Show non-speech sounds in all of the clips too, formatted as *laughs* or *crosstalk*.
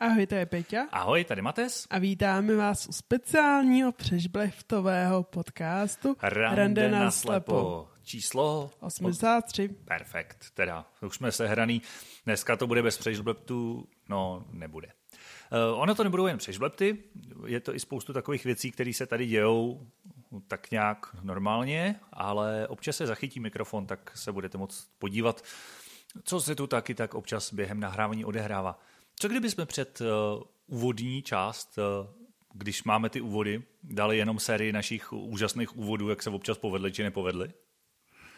Ahoj, to je Peťa. Ahoj, tady Mates. A vítáme vás u speciálního přežblechtového podcastu Rande na slepo. Číslo 83. Perfekt, teda už jsme sehraný. Dneska to bude bez přežbleptů, no nebude. Uh, ono to nebudou jen přežblepty, je to i spoustu takových věcí, které se tady dějou tak nějak normálně, ale občas se zachytí mikrofon, tak se budete moct podívat, co se tu taky tak občas během nahrávání odehrává. Co kdybychom před uh, úvodní část, uh, když máme ty úvody, dali jenom sérii našich úžasných úvodů, jak se občas povedly či nepovedly?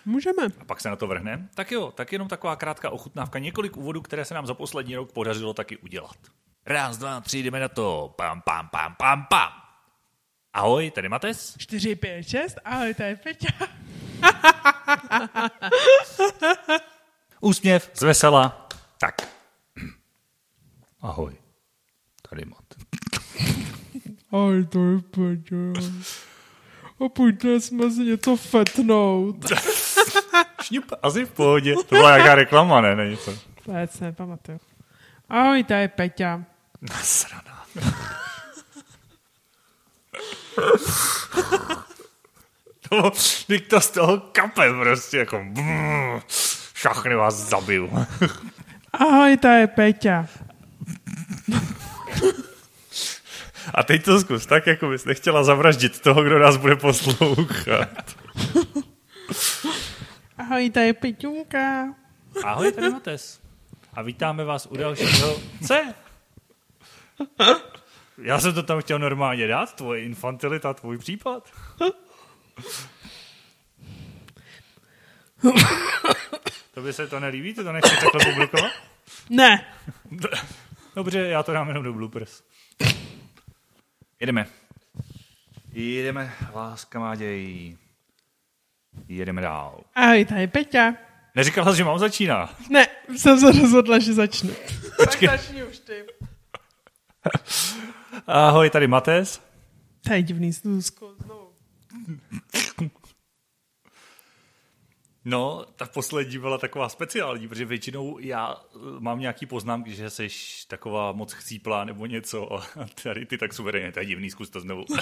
Můžeme. A pak se na to vrhneme? Tak jo, tak jenom taková krátká ochutnávka. Několik úvodů, které se nám za poslední rok podařilo taky udělat. Raz, dva, tři, jdeme na to. Pam, pam, pam, pam, pam. Ahoj, tady Mates. 4, 5, 6. Ahoj, to je Peťa. Úsměv z vesela. Tak. Ahoj, tady Mates. Ahoj, to je Peťa. A pojďte jsme si něco fetnout. *laughs* Šňup, asi v pohodě. To byla nějaká reklama, ne? Není to. Vůbec nepamatuju. Ahoj, to je Peťa. Nasraná. *laughs* to, teď to z toho kape prostě, jako brrr, šachny vás zabiju. Ahoj, to je Peťa. A teď to zkus tak, jako bys nechtěla zavraždit toho, kdo nás bude poslouchat. Ahoj, to je Peťunka. Ahoj, tady Mates. A vítáme vás u dalšího C. Já jsem to tam chtěl normálně dát, tvoje infantilita, tvůj případ. To by se to nelíbí? Ty to nechceš takhle publikovat? Ne. *laughs* Dobře, já to dám jenom do bloopers. Jedeme. Jedeme, vás kamaděj. Jedeme dál. Ahoj, to je Peťa. Neříkala jsi, že mám začíná. Ne, jsem se rozhodla, že začnu. Počkej. Tak začni už ty. Ahoj, tady Mates. To je divný znovu. *laughs* No, ta poslední byla taková speciální, protože většinou já eh, mám nějaký poznámky, že jsi taková moc chcíplá nebo něco a tady ty tak suverénně, to je divný, zkus to znovu. *laughs*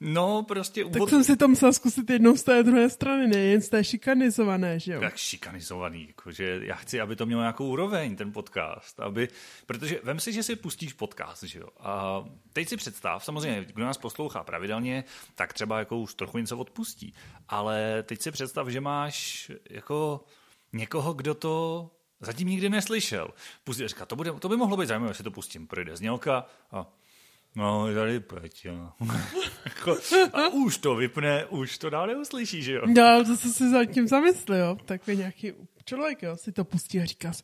no, prostě Tak jsem si to musela zkusit jednou z té druhé strany, nejen z té šikanizované, že jo? tak šikanizovaný, jakože já chci, aby to mělo nějakou úroveň, ten podcast, aby, protože vem si, že si pustíš podcast, že jo, a teď si představ, samozřejmě, kdo nás poslouchá pravidelně, tak třeba jako už trochu něco odpustí, ale teď si představ, že máš jako někoho, kdo to zatím nikdy neslyšel. Pustí, říká, to, bude, to by mohlo být zajímavé, jestli to pustím, projde znělka a No, je tady Peťa. *laughs* Jako, a už to vypne, už to dál neuslyší, že jo? No, to jsem si zatím zamyslel, jo. Takový nějaký člověk, jo, si to pustí a říká si,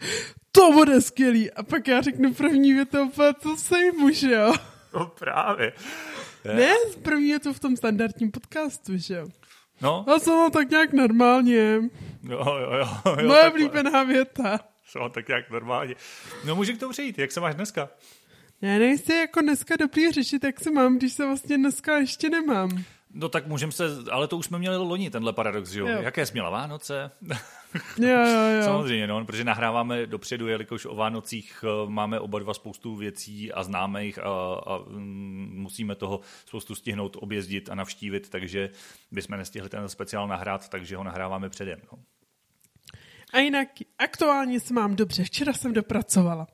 to bude skvělý. A pak já řeknu první větu, úplně to sejmu, že jo. *laughs* No právě. Ne, první je to v tom standardním podcastu, že jo. No, A jsem to tak nějak normálně. jo, jo, jo. jo Moje oblíbená věta. Jsou tak jak normálně. No může k tomu přejít, jak se máš dneska? Já nejsi jako dneska dobrý řešit, jak se mám, když se vlastně dneska ještě nemám. No tak můžeme se, ale to už jsme měli loni, tenhle paradox, že jo? Jo. Jaké jsi měla Vánoce? Jo, jo, jo. *laughs* Samozřejmě, no, protože nahráváme dopředu, jelikož o Vánocích eh, máme oba dva spoustu věcí a známe jich a, a mm, musíme toho spoustu stihnout objezdit a navštívit, takže bychom nestihli ten speciál nahrát, takže ho nahráváme předem. No. A jinak aktuálně se mám dobře. Včera jsem dopracovala.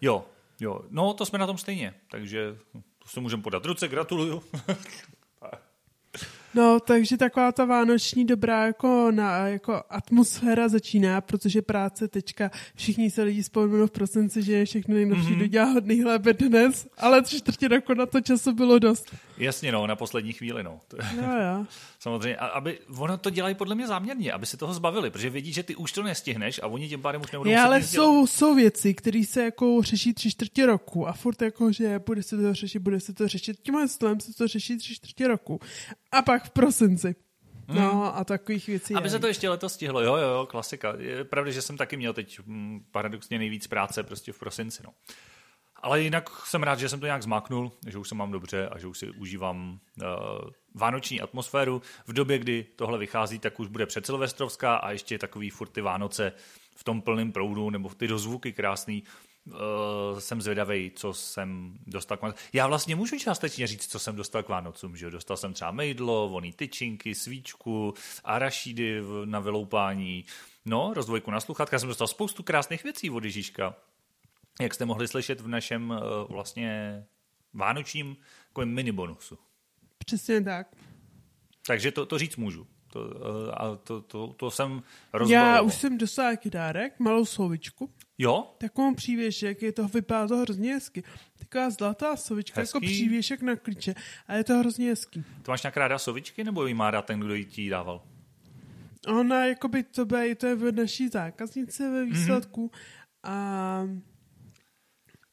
Jo, jo, no to jsme na tom stejně, takže to se můžeme podat ruce, gratuluju. No, takže taková ta vánoční dobrá jako, na, jako atmosféra začíná, protože práce tečka, všichni se lidi vzpomenou v prosinci, že je všechno nejlepší mm-hmm. dodělá hodný lépe dnes, ale tři čtvrtě roku na to času bylo dost. Jasně, no, na poslední chvíli, no. Jo, jo. Samozřejmě, a aby, ono to dělají podle mě záměrně, aby se toho zbavili, protože vědí, že ty už to nestihneš a oni tím pádem už nebudou muset ale nic dělat. jsou, jsou věci, které se jako řeší tři čtvrtě roku a furt jako, že bude se to řešit, bude se to řešit, tímhle stylem se to řeší tři čtvrtě roku. A pak v prosinci. No a takových věcí. Aby je. se to ještě letos stihlo, jo, jo, jo, klasika. Je pravda, že jsem taky měl teď hm, paradoxně nejvíc práce prostě v prosinci, no. Ale jinak jsem rád, že jsem to nějak zmáknul, že už se mám dobře a že už si užívám uh, vánoční atmosféru. V době, kdy tohle vychází, tak už bude předsilvestrovská a ještě takový furt ty Vánoce v tom plném proudu, nebo ty dozvuky krásný. Uh, jsem zvědavý, co jsem dostal k Vánocům. Já vlastně můžu částečně říct, co jsem dostal k Vánocům. Že? Dostal jsem třeba mejdlo, voný tyčinky, svíčku, arašídy na vyloupání, no, rozdvojku na sluchátka. Jsem dostal spoustu krásných věcí od Ježíška jak jste mohli slyšet v našem uh, vlastně vánočním mini bonusu. Přesně tak. Takže to, to říct můžu. To, uh, a to, to, to jsem rozbalil. Já už jsem dostal jaký dárek, malou sovičku. Jo? Takovou přívěšek, je to, vypadá to hrozně hezky. Taková zlatá sovička, jako Hezký. jako přívěšek na klíče. A je to hrozně hezký. To máš nějak ráda sovičky, nebo jí má rád ten, kdo jí ti dával? Ona, jakoby, to, by, to je v naší zákaznice ve výsledku. Mm-hmm. A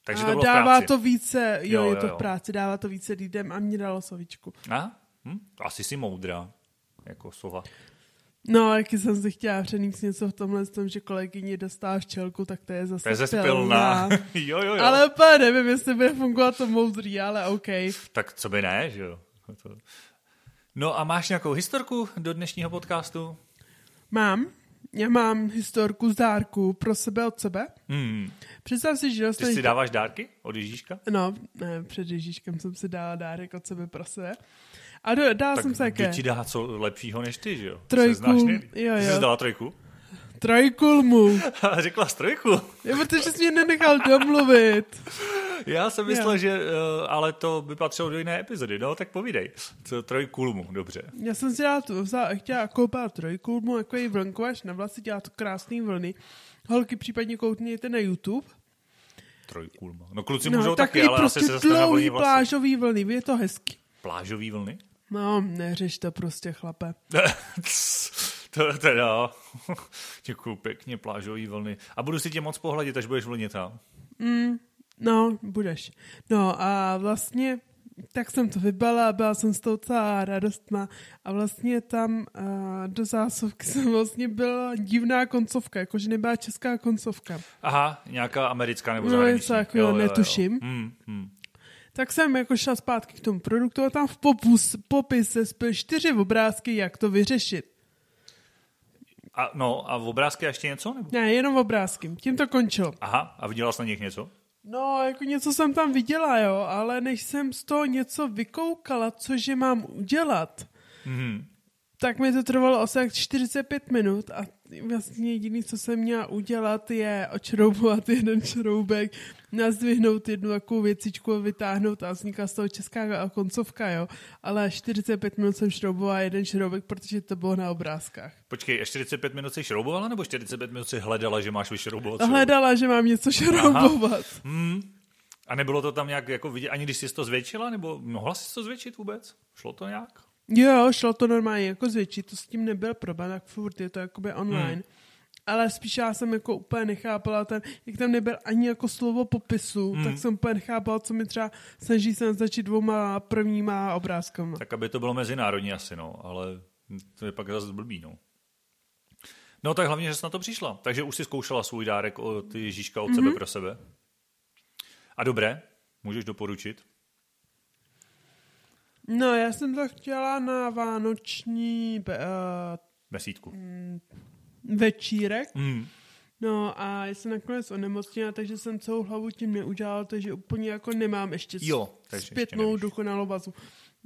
takže to bylo dává v práci. to více, jo, jo, je to jo. v práci, dává to více lidem a mě dalo sovičku. A? Hm? Asi si moudrá, jako sova. No, jaký jsem si chtěla přenést něco v tomhle, tom, že kolegyně dostala včelku, tak to je zase To je zase pilná. *laughs* jo, jo, jo. Ale úplně nevím, jestli bude fungovat to moudrý, ale OK. Tak co by ne, že jo. No a máš nějakou historku do dnešního podcastu? Mám já mám historku z dárku pro sebe od sebe. Hmm. Představ si, že dostaneš... Ty si dáváš dárky od Ježíška? No, ne, před Ježíškem jsem si dala dárek od sebe pro sebe. A do, dala tak jsem se jaké? ti dá co lepšího než ty, že jo? Trojku, jo, jo. Jsi dala trojku? Trojkulmu. *laughs* Řekla z trojku. Je, protože jsi mě nenechal domluvit. Já jsem myslel, jo. že uh, ale to by patřilo do jiné epizody, no tak povídej. Co trojkulmu, dobře. Já jsem si dala tu, vzala, chtěla koupit trojkulmu, jako je vlnkovač na vlasy, dělá to krásný vlny. Holky případně koukněte na YouTube. Trojkulma. No kluci no, můžou taky, ale prostě asi se zase dlouhý plážový vlny, je to hezky. Plážový vlny? No, neřeš to prostě, chlape. *laughs* to teda, *laughs* děkuju pěkně, plážový vlny. A budu si tě moc pohladit, až budeš vlnitá. Mm, no, budeš. No a vlastně tak jsem to vybala, byla jsem z toho celá radostná a vlastně tam uh, do zásuvky *laughs* jsem vlastně byla divná koncovka, jakože nebyla česká koncovka. Aha, nějaká americká nebo zahraniční. No něco takového, netuším. Jo. Hmm, hmm. Tak jsem jako šla zpátky k tomu produktu a tam v popus, popise spěl čtyři obrázky, jak to vyřešit. A, no, a v obrázky ještě něco? Nebo? Ne, jenom obrázky. Tím to končilo. Aha, a viděla jsi na nich něco? No, jako něco jsem tam viděla, jo, ale než jsem z toho něco vykoukala, cože mám udělat, mm-hmm. Tak mi to trvalo asi 45 minut a vlastně jediný, co jsem měla udělat, je očroubovat jeden šroubek, nazdvihnout jednu takovou věcičku, vytáhnout a vznikla z toho česká koncovka, jo. Ale 45 minut jsem šroubovala jeden šroubek, protože to bylo na obrázkách. Počkej, a 45 minut jsi šroubovala, nebo 45 minut si hledala, že máš vyšroubovat? Hledala, že mám něco šroubovat. Hmm. A nebylo to tam nějak jako vidět, ani když jsi to zvětšila, nebo mohla jsi to zvětšit vůbec? Šlo to nějak? Jo, šlo to normálně jako zvětšit, to s tím nebyl problém, tak furt je to jakoby online. Hmm. Ale spíš já jsem jako úplně nechápala ten, jak tam nebyl ani jako slovo popisu, hmm. tak jsem úplně nechápala, co mi třeba snaží se začít dvouma prvníma obrázkama. Tak aby to bylo mezinárodní asi, no, ale to je pak zase blbý, no. No tak hlavně, že jsi na to přišla. Takže už si zkoušela svůj dárek od Ježíška od mm-hmm. sebe pro sebe. A dobré, můžeš doporučit? No, já jsem to chtěla na vánoční uh, besídku. Mm, večírek. Mm. No a já jsem nakonec onemocněla, takže jsem celou hlavu tím neudělala, takže úplně jako nemám ještě jo, zpětnou dokonalou bazu.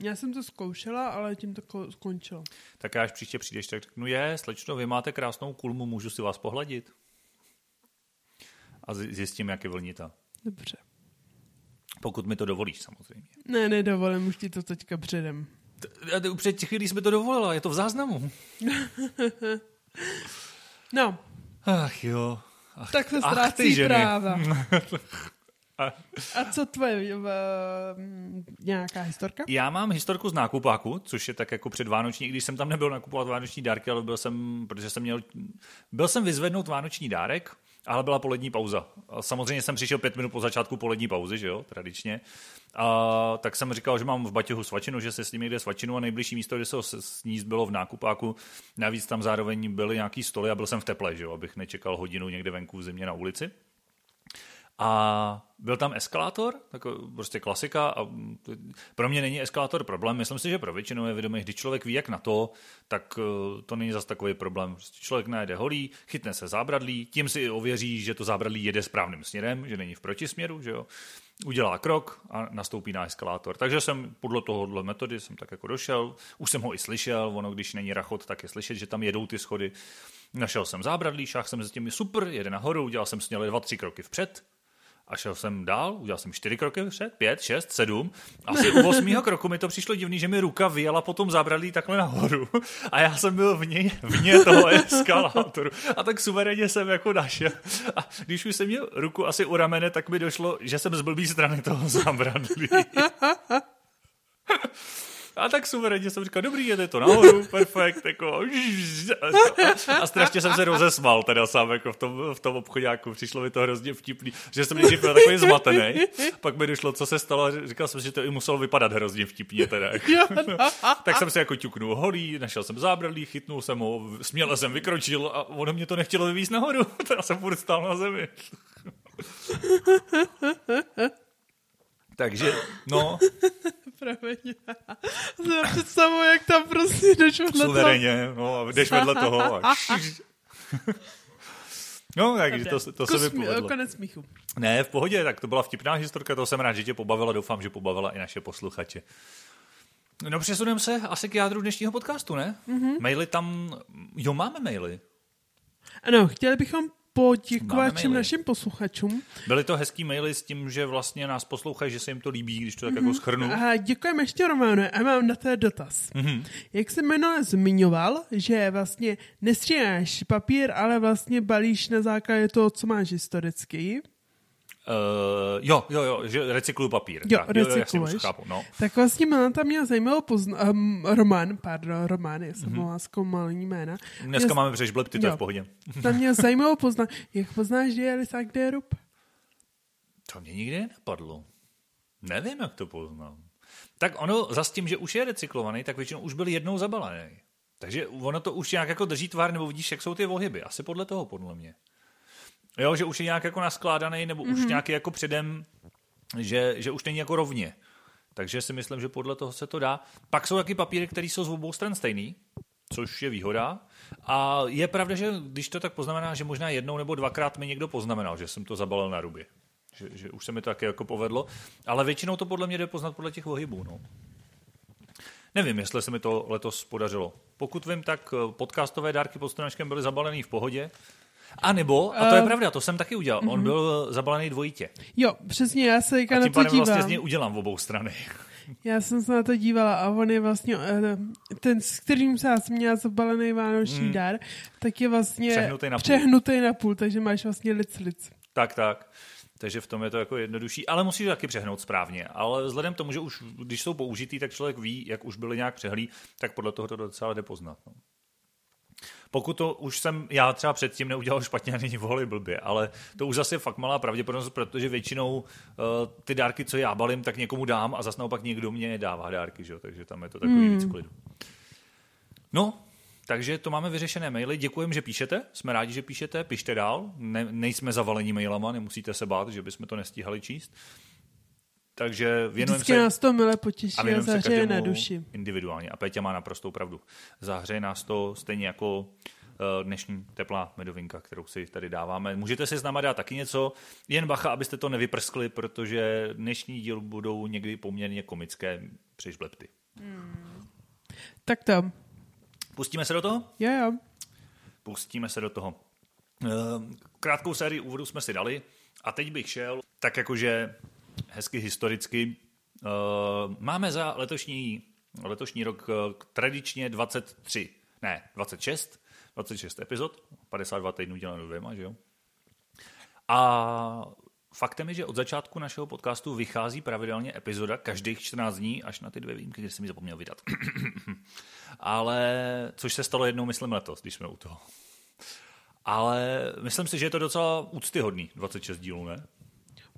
Já jsem to zkoušela, ale tím to skončilo. Tak až příště přijdeš, tak řeknu, je, slečno, vy máte krásnou kulmu, můžu si vás pohladit? A zjistím, jak je vlnita. Dobře. Pokud mi to dovolíš, samozřejmě. Ne, nedovolím, už ti to teďka předem. Před chvílí jsme to dovolila, je to v záznamu. *laughs* no. Ach jo. Ach, tak se ztrácí práva. *laughs* A, a co tvoje uh, nějaká historka? Já mám historku z nákupáku, což je tak jako předvánoční, když jsem tam nebyl nakupovat vánoční dárky, ale byl jsem, protože jsem měl, byl jsem vyzvednout vánoční dárek, ale byla polední pauza. Samozřejmě jsem přišel pět minut po začátku polední pauzy, že jo, tradičně. A tak jsem říkal, že mám v Batěhu svačinu, že se s nimi jde svačinu a nejbližší místo, kde se sníst bylo v nákupáku. Navíc tam zároveň byly nějaký stoly a byl jsem v teple, že jo, abych nečekal hodinu někde venku v zimě na ulici. A byl tam eskalátor, jako prostě klasika a pro mě není eskalátor problém. Myslím si, že pro většinu je vědomý, když člověk ví, jak na to, tak eh, to není zas takový problém. Prostě člověk najde holí, chytne se zábradlí, tím si ověří, že to zábradlí jede správným směrem, že není v protisměru, že jo. Udělá krok a nastoupí na eskalátor. Takže jsem podle tohohle metody jsem tak jako došel, už jsem ho i slyšel, ono když není rachot, tak je slyšet, že tam jedou ty schody. Našel jsem zábradlí, šáhl jsem s těmi super, jede nahoru, udělal jsem směle dva, tři kroky vpřed, a šel jsem dál, udělal jsem čtyři kroky před, pět, šest, sedm. Asi u osmého kroku mi to přišlo divný, že mi ruka vyjela potom zábradlí takhle nahoru. A já jsem byl vně, vně toho eskalátoru. A tak suverénně jsem jako našel. A když už jsem měl ruku asi u ramene, tak mi došlo, že jsem z blbý strany toho zábradlí. A tak suverénně jsem říkal, dobrý, jede to nahoru, *laughs* perfekt, jako, a strašně jsem se rozesmal teda sám jako v tom, v tom obchodáku, přišlo mi to hrozně vtipný, že jsem nejdřív byl takový zmatený, pak mi došlo, co se stalo, a říkal jsem, že to i muselo vypadat hrozně vtipně teda. No. tak jsem se jako ťuknul holí, našel jsem zábradlí, chytnul jsem ho, směle jsem vykročil a ono mě to nechtělo vyvízt nahoru, *laughs* já jsem furt stál na zemi. *laughs* Takže, no. Promiň. *laughs* Já představuji, jak tam prostě jdeš vedle Suverénně, toho. no, jdeš vedle toho. A... *laughs* No, takže to, to se mi povedlo. Konec smíchu. Ne, v pohodě, tak to byla vtipná historka, to jsem rád, že tě pobavila, doufám, že pobavila i naše posluchače. No přesuneme se asi k jádru dnešního podcastu, ne? Mm-hmm. Maily tam, jo, máme maily. Ano, chtěli bychom poděkovat všem našim posluchačům. Byly to hezký maily s tím, že vlastně nás poslouchají, že se jim to líbí, když to tak mm-hmm. jako schrnu. A děkujeme ještě Románu a mám na to dotaz. Mm-hmm. Jak jsem minule zmiňoval, že vlastně nestříháš papír, ale vlastně balíš na základě toho, co máš historicky, Uh, jo, jo, jo, že recykluju papír. Jo, tak, recykluješ. Jo, chápu, no. Tak vlastně Milan tam měl zajímavou pozna- um, román, pardon, román, já jsem mm-hmm. zkoumální jména. Dneska měl, máme přežblep, ty to je v pohodě. tam měl *laughs* zajímavou pozna- Jak poznáš, že je Lisák kde je rub? To mě nikdy nenapadlo. Nevím, jak to poznám. Tak ono, za tím, že už je recyklovaný, tak většinou už byl jednou zabalený. Takže ono to už nějak jako drží tvár, nebo vidíš, jak jsou ty ohyby. Asi podle toho, podle mě. Jo, že už je nějak jako naskládaný, nebo mm-hmm. už mhm. nějaký jako předem, že, že už není jako rovně. Takže si myslím, že podle toho se to dá. Pak jsou taky papíry, které jsou z obou stran stejný, což je výhoda. A je pravda, že když to tak poznamená, že možná jednou nebo dvakrát mi někdo poznamenal, že jsem to zabalil na ruby. Že, že už se mi to taky jako povedlo. Ale většinou to podle mě jde poznat podle těch ohybů. No. Nevím, jestli se mi to letos podařilo. Pokud vím, tak podcastové dárky pod byly zabalený v pohodě. A nebo, a to je uh, pravda, to jsem taky udělal, uh-huh. on mhm. byl zabalený dvojitě. Jo, přesně, já se na to dívám. vlastně z něj udělám v obou strany. Já jsem se na to dívala a on je vlastně, eh, ten, s kterým se já jsem měla zabalený vánoční hmm. dár, tak je vlastně přehnutý na, půl. přehnutý na půl, takže máš vlastně lic lic. Tak, tak. Takže v tom je to jako jednodušší, ale musíš taky přehnout správně. Ale vzhledem k tomu, že už když jsou použitý, tak člověk ví, jak už byly nějak přehlí, tak podle toho to docela jde poznat. No. Pokud to už jsem já třeba předtím neudělal špatně a není volili blbě, ale to už zase fakt malá pravděpodobnost, protože většinou uh, ty dárky, co já balím, tak někomu dám a zase naopak někdo mě dává dárky, že? takže tam je to takový hmm. víc klidu. No, takže to máme vyřešené maily. Děkujeme, že píšete. Jsme rádi, že píšete. Pište dál. Ne, nejsme zavalení mailama, nemusíte se bát, že bychom to nestíhali číst. Takže věnujeme se... nás to milé potěší a, a zahřeje na duši. Individuálně. A Péťa má naprostou pravdu. Zahřeje nás to stejně jako uh, dnešní teplá medovinka, kterou si tady dáváme. Můžete si s náma dát taky něco, jen bacha, abyste to nevyprskli, protože dnešní díl budou někdy poměrně komické přežblepty. Hmm. Tak to. Pustíme se do toho? Jo, jo. Pustíme se do toho. Uh, krátkou sérii úvodu jsme si dali a teď bych šel tak jakože hezky historicky. Uh, máme za letošní, letošní rok uh, tradičně 23, ne, 26, 26 epizod, 52 týdnů děláno dvěma, že jo? A faktem je, že od začátku našeho podcastu vychází pravidelně epizoda každých 14 dní, až na ty dvě výjimky, kde jsem mi zapomněl vydat. *clears throat* Ale, což se stalo jednou, myslím, letos, když jsme u toho. Ale myslím si, že je to docela úctyhodný, 26 dílů, ne?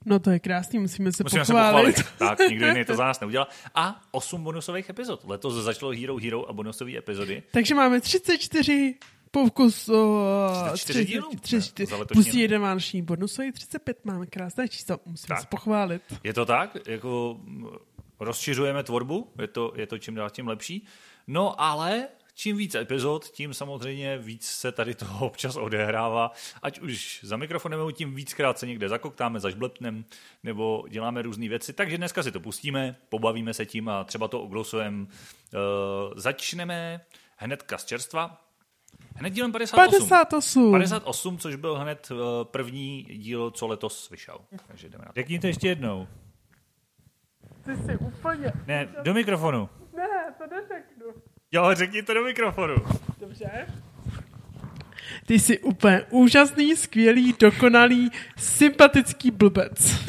No to je krásný, musíme se musíme pochválit. Se pochválit. tak, *laughs* nikdo jiný to za nás neudělal. A 8 bonusových epizod. Letos začalo Hero Hero a bonusové epizody. Takže máme 34 Pokus o 34 dílů? plus jeden vánoční bonusový 35 máme krásné číslo, musím Tak. se pochválit. Je to tak? Jako rozšiřujeme tvorbu, je to, je to čím dál tím lepší. No ale čím víc epizod, tím samozřejmě víc se tady toho *laughs* občas odehrává. Ať už za mikrofonem, nebo tím víckrát se někde zakoktáme, zažblepnem, nebo děláme různé věci. Takže dneska si to pustíme, pobavíme se tím a třeba to oglosujeme. Uh, začneme hnedka z čerstva. Hned dílem 58. 58. 58, což byl hned eh, první díl, co letos vyšel. Takže jdeme na to. Řekni to ještě jednou. Ty jsi úplně... Ne, do mikrofonu. Ne, to neřeknu. Jo, řekni to do mikrofonu. Dobře. Ty jsi úplně úžasný, skvělý, dokonalý, sympatický blbec. *laughs*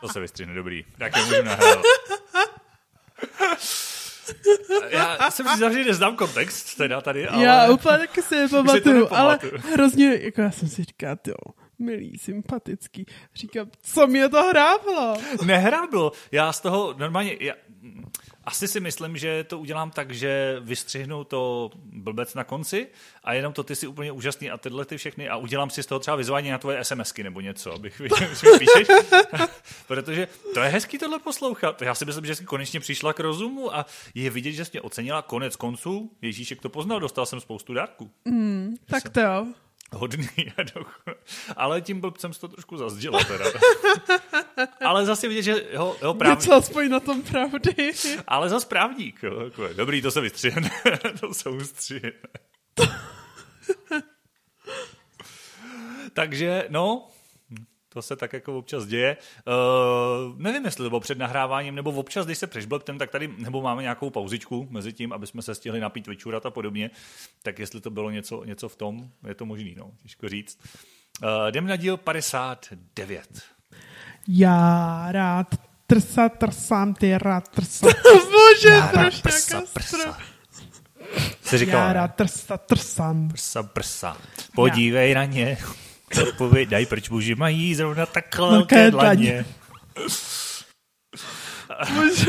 To se vystřihne, dobrý. Tak je můžu nahrát. Já jsem si zavřel, neznám kontext teda tady, ale... Já úplně taky si *laughs* nepamatuju, ale hrozně, jako já jsem si říkal, jo, milý, sympatický. Říkám, co mě to hráblo? Nehráblo. Já z toho normálně... Já, asi si myslím, že to udělám tak, že vystřihnu to blbec na konci a jenom to ty si úplně úžasný a tyhle ty všechny a udělám si z toho třeba vyzvání na tvoje SMSky nebo něco, abych viděl, *laughs* píšeš. *laughs* Protože to je hezký tohle poslouchat. Já si myslím, že jsi konečně přišla k rozumu a je vidět, že jsi mě ocenila konec konců. Ježíšek to poznal, dostal jsem spoustu dárků. Tak to jo. Hodný a *laughs* Ale tím blbcem jsi to trošku zazděla teda. *laughs* Ale zase vidět, že jeho, jeho právě... Něco aspoň na tom pravdy. *laughs* Ale za správník. Jo, jako. Dobrý, to se vystřihne. *laughs* to se ustřihne. Takže, no, to se tak jako občas děje. Uh, nevím, jestli to bylo před nahráváním, nebo občas, když se přežblbtem, tak tady, nebo máme nějakou pauzičku mezi tím, aby jsme se stihli napít, vyčurat a podobně, tak jestli to bylo něco, něco v tom, je to možný, no, těžko říct. Uh, jdeme na díl 59. Já rád trsa, trsám, ty rád trsa. *laughs* Bože, proč prsa. Jsi říkala, Já rád trsa, trsám. Prsa, prsa. Podívej na ně. *laughs* Odpovědaj, proč muži mají zrovna takhle Velké dlaně. Bože,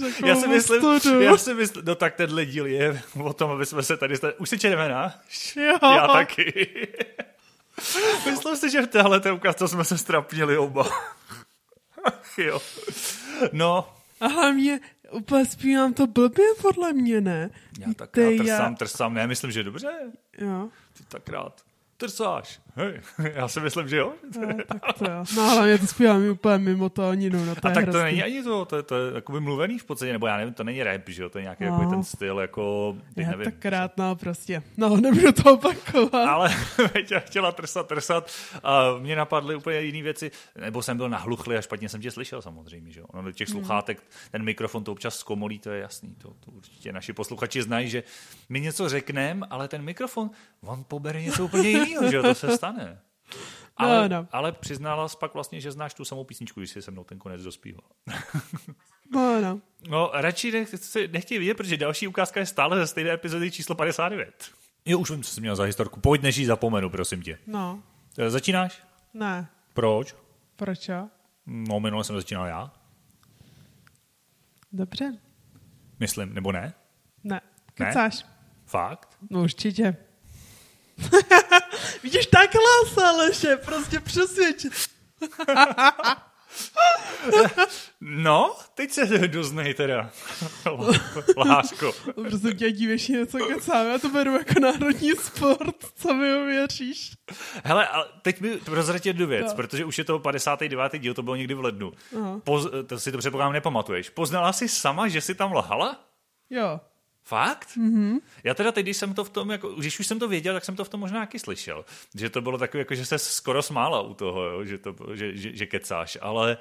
takovou Já si myslím, ostudu? já si myslím, no tak tenhle díl je o tom, aby jsme se tady, stali. už si červená? na? Jo. Já taky. Myslím si, že v téhle té ukázce jsme se strapnili oba. Jo. No, A hlavně úplně zpívám to blbě podle mě, ne? já tak já trsám, trsám, ne, myslím, že dobře. Jo, Ty tak rád. Trsáš. Hej, *laughs* já si myslím, že jo. jo, tak to jo. No hlavně to zpívám úplně mimo no to A je tak to není ani to, to, je- to je jakoby mluvený v podstatě, nebo já nevím, to není rap, že jo, to je nějaký No. jako ten styl, jako, teď Já nevím. tak no prostě. No, nebudu to opakovat. Ale *laughs* Veťa chtěla trsat, trsat a mě napadly úplně jiné věci, nebo jsem byl nahluchlý a špatně jsem tě slyšel samozřejmě, že jo. Ono do těch Hmm. sluchátek ten mikrofon to občas zkomolí, to je jasný, to, to určitě naši posluchači znají, že my něco řekneme, ale ten mikrofon, on pobere něco úplně jiného, že jo, to se stane. Ale, No, no. ale přiznala jsi pak vlastně, že znáš tu samou písničku, když jsi se mnou ten konec dospíval. *laughs* No, no. No, radši nech- nechtěji vidět, protože další ukázka je stále ze stejné epizody číslo 59. Jo, už vím, co jsi měl za historku. Pojď, než ji zapomenu, prosím tě. No, Eh, Začínáš? ne. Proč? Proč jo? No, minule jsem začínal já. Dobře. Myslím, nebo ne? Ne. Ne? Kecáš? Fakt? No určitě. *laughs* *laughs* Vidíš, takhle se, Aleše, prostě přesvědčit. *laughs* No, teď se doznej teda. *laughs* Láško. Prostě tě díveš něco kecám, já to beru jako národní sport, co mi uvěříš. Hele, ale teď mi prozradit jednu věc, No. protože už je to 59. díl, to bylo někdy v lednu. Aha. Poz, to si to předpokládám nepamatuješ. Poznala jsi sama, že jsi tam lhala? Jo. Fakt? Mm-hmm. Já teda teď, když jsem to v tom, jako, když už jsem to věděl, tak jsem to v tom možná taky slyšel. Že to bylo takové, jako, že se skoro smála u toho, jo? Že, to, že, že, že kecáš, ale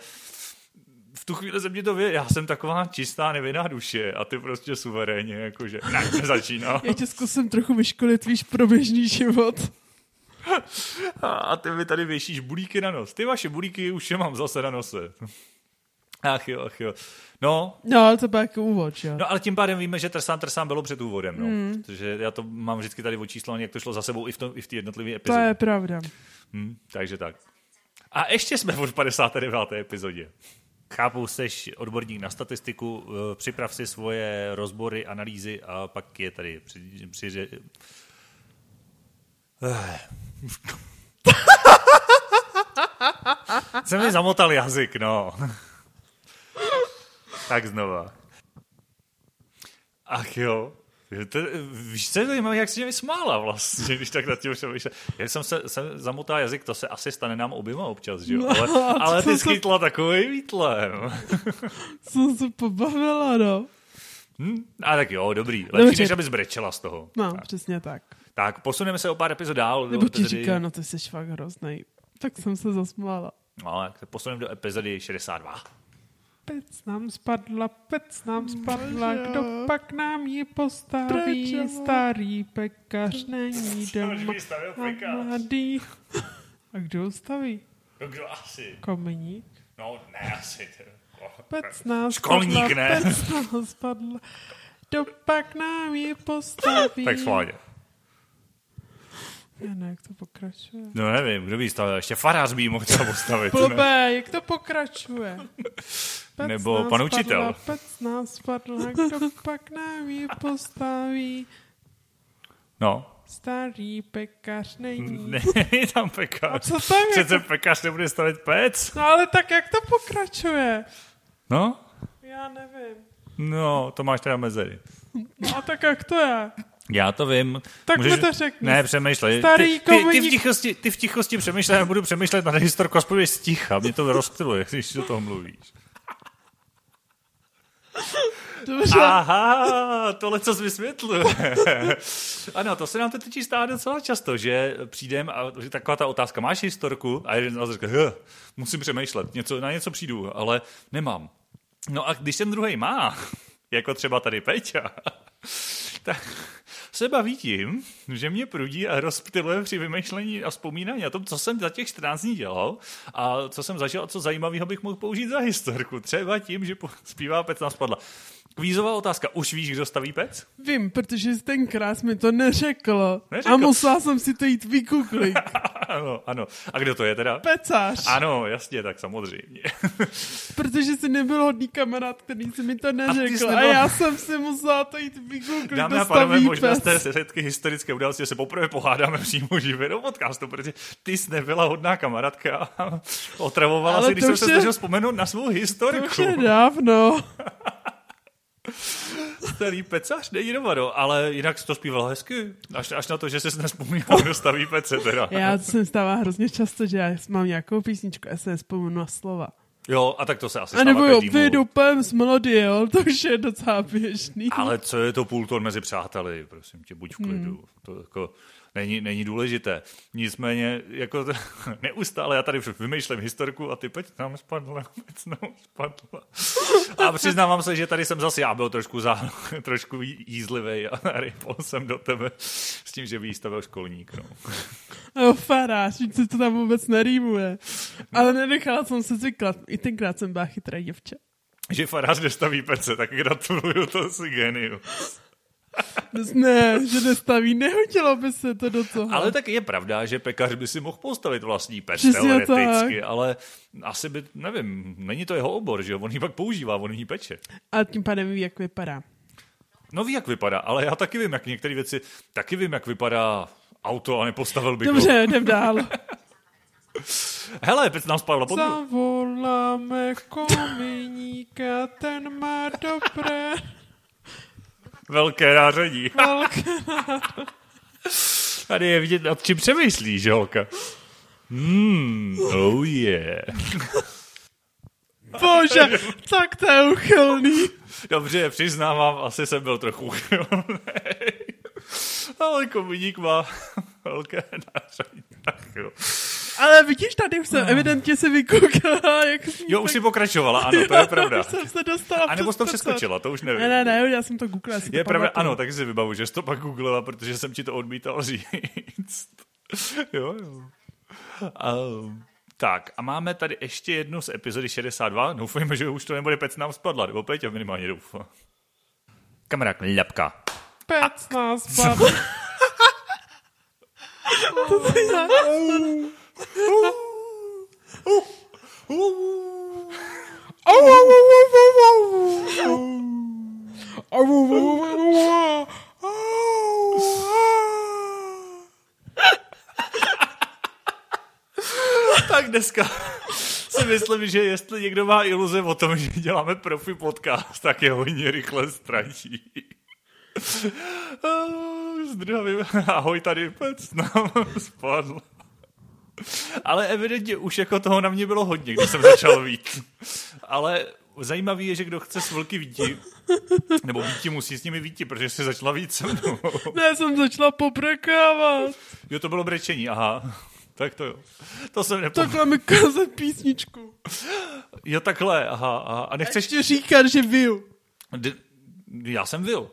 v tu chvíli jsem ti to věděl, já jsem taková čistá nevinná duše a ty prostě suverénně, jakože, ne, nezačínal. Já tě zkusím trochu vyškolit víš pro běžný život. A ty mi tady věšíš bulíky na nos. Ty vaše bulíky už je mám zase na nose. Ach jo, ach jo. No, No, ale to byl jako úvod, jo. No ale tím pádem víme, že trsám trsám bylo před úvodem, no. Hmm. Protože já to mám vždycky tady očíslované, jak to šlo za sebou i v, tom, i v té jednotlivé To epizodě. je pravda. Hmm, takže tak. A ještě jsme v 59. epizodě. Chápu, jsi odborník na statistiku, eh, připrav si svoje rozbory, analýzy a pak je tady při, při, Se *laughs* mi zamotal jazyk, no. Tak znova. Ach jo. To, víš, co je zajímavé, jak si mě smála vlastně, když tak nad tím přemýšlel. Já jsem se jsem zamotal jazyk, to se asi stane nám oběma občas, že jo? No, Ale, *laughs* ale ty schytla takový výtlem. *laughs* Jsem se pobavila, no. Hm? A tak jo, dobrý. Lepší, Dobře. než aby zbrečela z toho. No, Tak. přesně tak. tak, posuneme se o pár epizod dál. Nebo ti epizody- říká, no ty jsi fakt hroznej. Tak jsem se zasmála. No, ale posuneme do epizody 62. Pec nám spadla, pec nám spadla, kdo pak nám ji postaví? Brečela. Starý pekař není doma a mladý. A kdo ho staví? No kdo asi? Komeník? No, ne asi. Pec nám Školník, spadla, ne? pec nám spadla, kdo pak nám ji postaví? Tak schválně. Já ne, jak to pokračuje. No nevím, kdo by stavil? Ještě farář by ji mohl třeba postavit. ne? Blbé, jak to pokračuje? *laughs* Pec Nebo pan spadla, učitel. Pec nám spadla, kdo pak nám ji postaví? No, Starý pekař není. *laughs* není tam A pekař. co tam je? Přece pekař nebude stavit pec. No ale tak jak to pokračuje? No, Já nevím. no, to máš teda mezery. No a tak jak to je? Já to vím. Tak mi to řekni. Ne, přemýšlej. Starý ty, ty, ty, v tichosti, ty v tichosti přemýšlej, já budu přemýšlet nad historkou, aspoň budeš sticha. Mě to rozptiluje, když do toho mluvíš. Dobře. Aha, tohle co vysvětluje. *laughs* ano, to se nám to totiž stává docela často, že přijdem a že taková ta otázka, máš historku? A jeden z nás říká, "Huh, musím přemýšlet, něco, na něco přijdu, ale nemám. No a když ten druhý má, *laughs* jako třeba tady Peťa, tak se baví tím, že mě prudí a rozptiluje při vymýšlení a vzpomínání o tom, co jsem za těch 14 dní dělal a co jsem zažil a co zajímavého bych mohl použít za historku. Třeba tím, že zpívá Pec nám spadla. Kvízová otázka. Už víš, kdo staví pec? Vím, protože tenkrát mi to neřekl. Neřekl. A musela jsem si to jít vygooglit. *laughs* ano, ano. A kdo to je teda? Pecář. Ano, jasně, tak samozřejmě. *laughs* Protože jsi nebyl hodný kamarád, který si mi to neřekl. A, nebyl- já jsem si musela to jít vygooglit. Dámy a pánové, možná z té setky historické události že se poprvé pohádáme přímo živě do podcastu, protože ty jsi nebyla hodná kamarádka a otravovala Ale si, když to jsem už se je- snažil vzpomenout na svou To už historku. je dávno. *laughs* Starý pecař není doma, no, ale jinak jsi to zpívala hezky. Až, až na to, že jsi nespomínal, kdo staví pece teda. Já se stává hrozně často, že já mám nějakou písničku a se nespomenu na slova. Jo, a tak to se asi A nebo jo, každému. úplně z melodie, jo, to už je docela běžný. Ale co je to půl ton mezi přáteli, prosím tě, buď v klidu. Hmm. To jako není, není důležité. Nicméně, jako to, *laughs* neustále já tady vymýšlím historku a ty pojď tam spadla, pec nám spadla. *laughs* A přiznávám se, že tady jsem zase já byl trošku, zá, *laughs* trošku jízlivý a rypol jsem do tebe s tím, že by jí stavil školník. No. No, faráš, se to tam vůbec nerýmuje. Ale nenechala jsem se zvyklat. I tenkrát jsem byla chytré děvče. Že farář nestaví pece, tak gratuluju, to si geniu. Ne, že nestaví, nehodilo by se to do toho. Ale tak je pravda, že pekař by si mohl postavit vlastní Přesně teoreticky, ale asi by, nevím, není to jeho obor, že jo? On ji pak používá, on ji peče. A tím pádem ví, jak vypadá. No ví, jak vypadá, ale já taky vím, jak některé věci, taky vím, jak vypadá auto a nepostavil bych ho. Dobře, jdem dál. *laughs* Hele, pec nám spadla pod... Zavoláme kominíka, ten má dobré Velké nářadí. *laughs* Tady je vidět, nad čím přemýšlíš, že holka? Hmm, oh yeah. *laughs* Bože, tak to je uchylný. Dobře, přiznávám, asi jsem byl trochu uchylnej. *laughs* Ale kominík má velké nářadí. Tak jo. Ale vidíš, tady už jsem evidentně si vygooglila, jak Jo, už si pokračovala, ano, to je *laughs* pravda. Jsem se dostala A nebo jsi to přes přeskočila, to už nevím. Ne, ne, ne, já jsem to googlila. si to Je pravda, pamatuju. ano, tak si vybavu, že jsi to pak googlila, protože jsem ti to odmítal *laughs* říct. jo, jo. Um, tak, a máme tady ještě jednu z epizody 62. Doufujeme, že už to nebude pec nám spadla, nebo Peťa minimálně doufá. Kamarák, lepka. Pec nás padl. *laughs* to tak dneska si myslím, že jestli někdo má iluze o tom, že děláme profi podcast, tak je hodně rychle ztratí. Zdravím, ahoj tady, pec nám spadl. Ale evidentně už jako toho na mě bylo hodně, když jsem začal vít. Ale zajímavý je, že kdo chce s vlky víti, nebo víti musí s nimi víti, protože jsi začala vít se mnou. Ne, jsem začala poprekávat. Jo, to bylo brečení, aha. Tak to jo. To jsem nepomněl. Takhle mi kazat písničku. Jo, takhle, aha, aha. A nechceš... Ještě říkat, že viju. D- já jsem vil.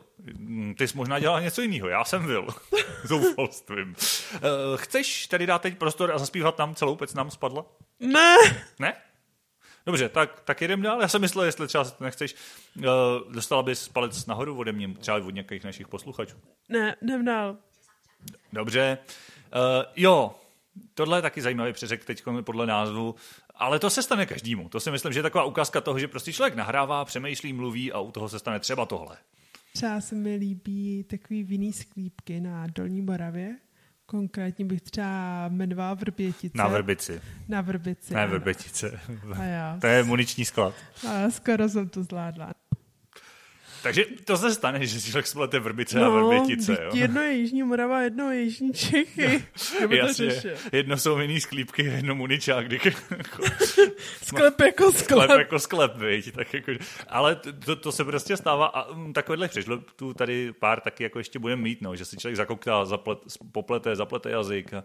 Ty jsi možná dělal něco jiného, já jsem vil. *laughs* Zoufalstvím. Uh, chceš tady dát teď prostor a zaspívat nám celou pec nám spadla? Ne. Ne? Dobře, tak, tak jedem dál. Já jsem myslel, jestli třeba nechceš, uh, dostala bys palec nahoru ode mě, třeba od nějakých našich posluchačů. Ne, jdem dál. Dobře. Uh, jo, tohle je taky zajímavý přeřek teď podle názvu, ale to se stane každému. To si myslím, že je taková ukázka toho, že prostě člověk nahrává, přemýšlí, mluví a u toho se stane třeba tohle. Třeba se mi líbí takový vinný sklípky na Dolní Moravě. Konkrétně bych třeba jmenovala Vrbětice. Na Vrbici. Na Vrbici. Ano. Vrbětice. To je muniční sklad. A skoro jsem to zvládla. Takže to se stane, že si člověk splete Vrbice a Vrbětice, jo? jedno je Jižní Morava, jedno je Jižní Čechy. *laughs* To Jasně, jedno jsou vinný sklípky, jedno muničák, kdy *laughs* Sklep jako sklep sklep. jako sklep, viď? Tak jako, ale to, to, se prostě stává a mm, takovýhle tu tady pár taky jako ještě budeme mít, no, že si člověk zakoktá, zaplet, poplete, zaplete jazyk a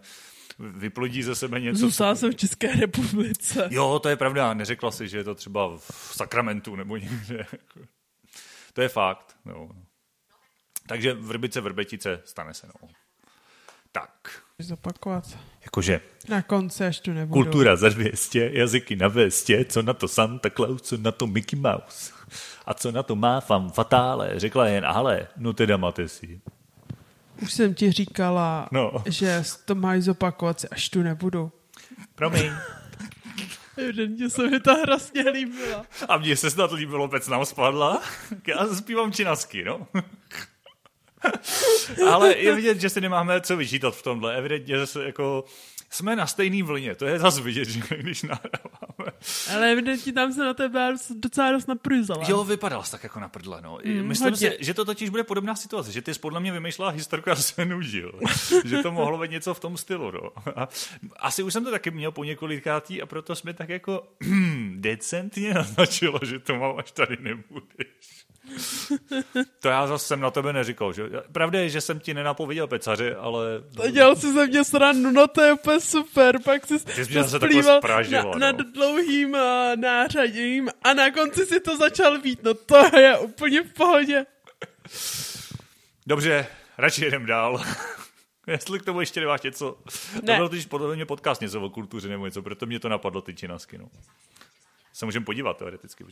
vyplodí ze sebe něco. Zůstala jsem v České republice. Jo, to je pravda, neřekla si, že je to třeba v Sakramentu nebo někde. To je fakt. No. Takže vrbice, vrbetice, stane se. No. Tak. Zopakovat. Jakože Na konci, až tu nebudu. kultura za 200, jazyky na věstě, co na to Santa Claus, co na to Mickey Mouse. A co na to má fan fatále, řekla jen ale, no teda máte si. Už jsem ti říkala, No. že to máš zopakovat, až tu nebudu. Promiň. Evidentně se mi ta hrozně líbila. A mně se snad líbilo, pec nám spadla. Já zpívám činasky, no. Ale je vidět, že si nemáme co vyčítat v tomhle. Evidentně se jako jsme na stejný vlně. To je zase vidět, že když nahráváme. Ale evidentně tam se na tebe docela dost naprýzala. Jo, vypadal jsi tak jako na prdle, no. Mm, Myslím hodně. si, že to totiž bude podobná situace, že ty jsi podle mě vymýšlela historku a se nudil. *laughs* že to mohlo být něco v tom stylu, no. A asi už jsem to taky měl po několikátý a proto jsme tak jako *clears throat* decentně naznačilo, že to mám, až tady nebudeš. *laughs* to já zase jsem na tebe neříkal, že? Pravda je, že jsem ti nenapověděl pecaři, ale... Dělal si ze mě srandu, no to je úplně super, pak jsi Ty jsi to sprážila, na, no. nad dlouhým uh, nářadím a na konci si to začal vít, no to je úplně v pohodě. Dobře, radši jedem dál. *laughs* Jestli k tomu ještě nemáš něco. To Ne. byl totiž podle mě podcast něco o kultuře nebo něco, proto mě to napadlo ty činasky. No. Se můžeme podívat teoreticky,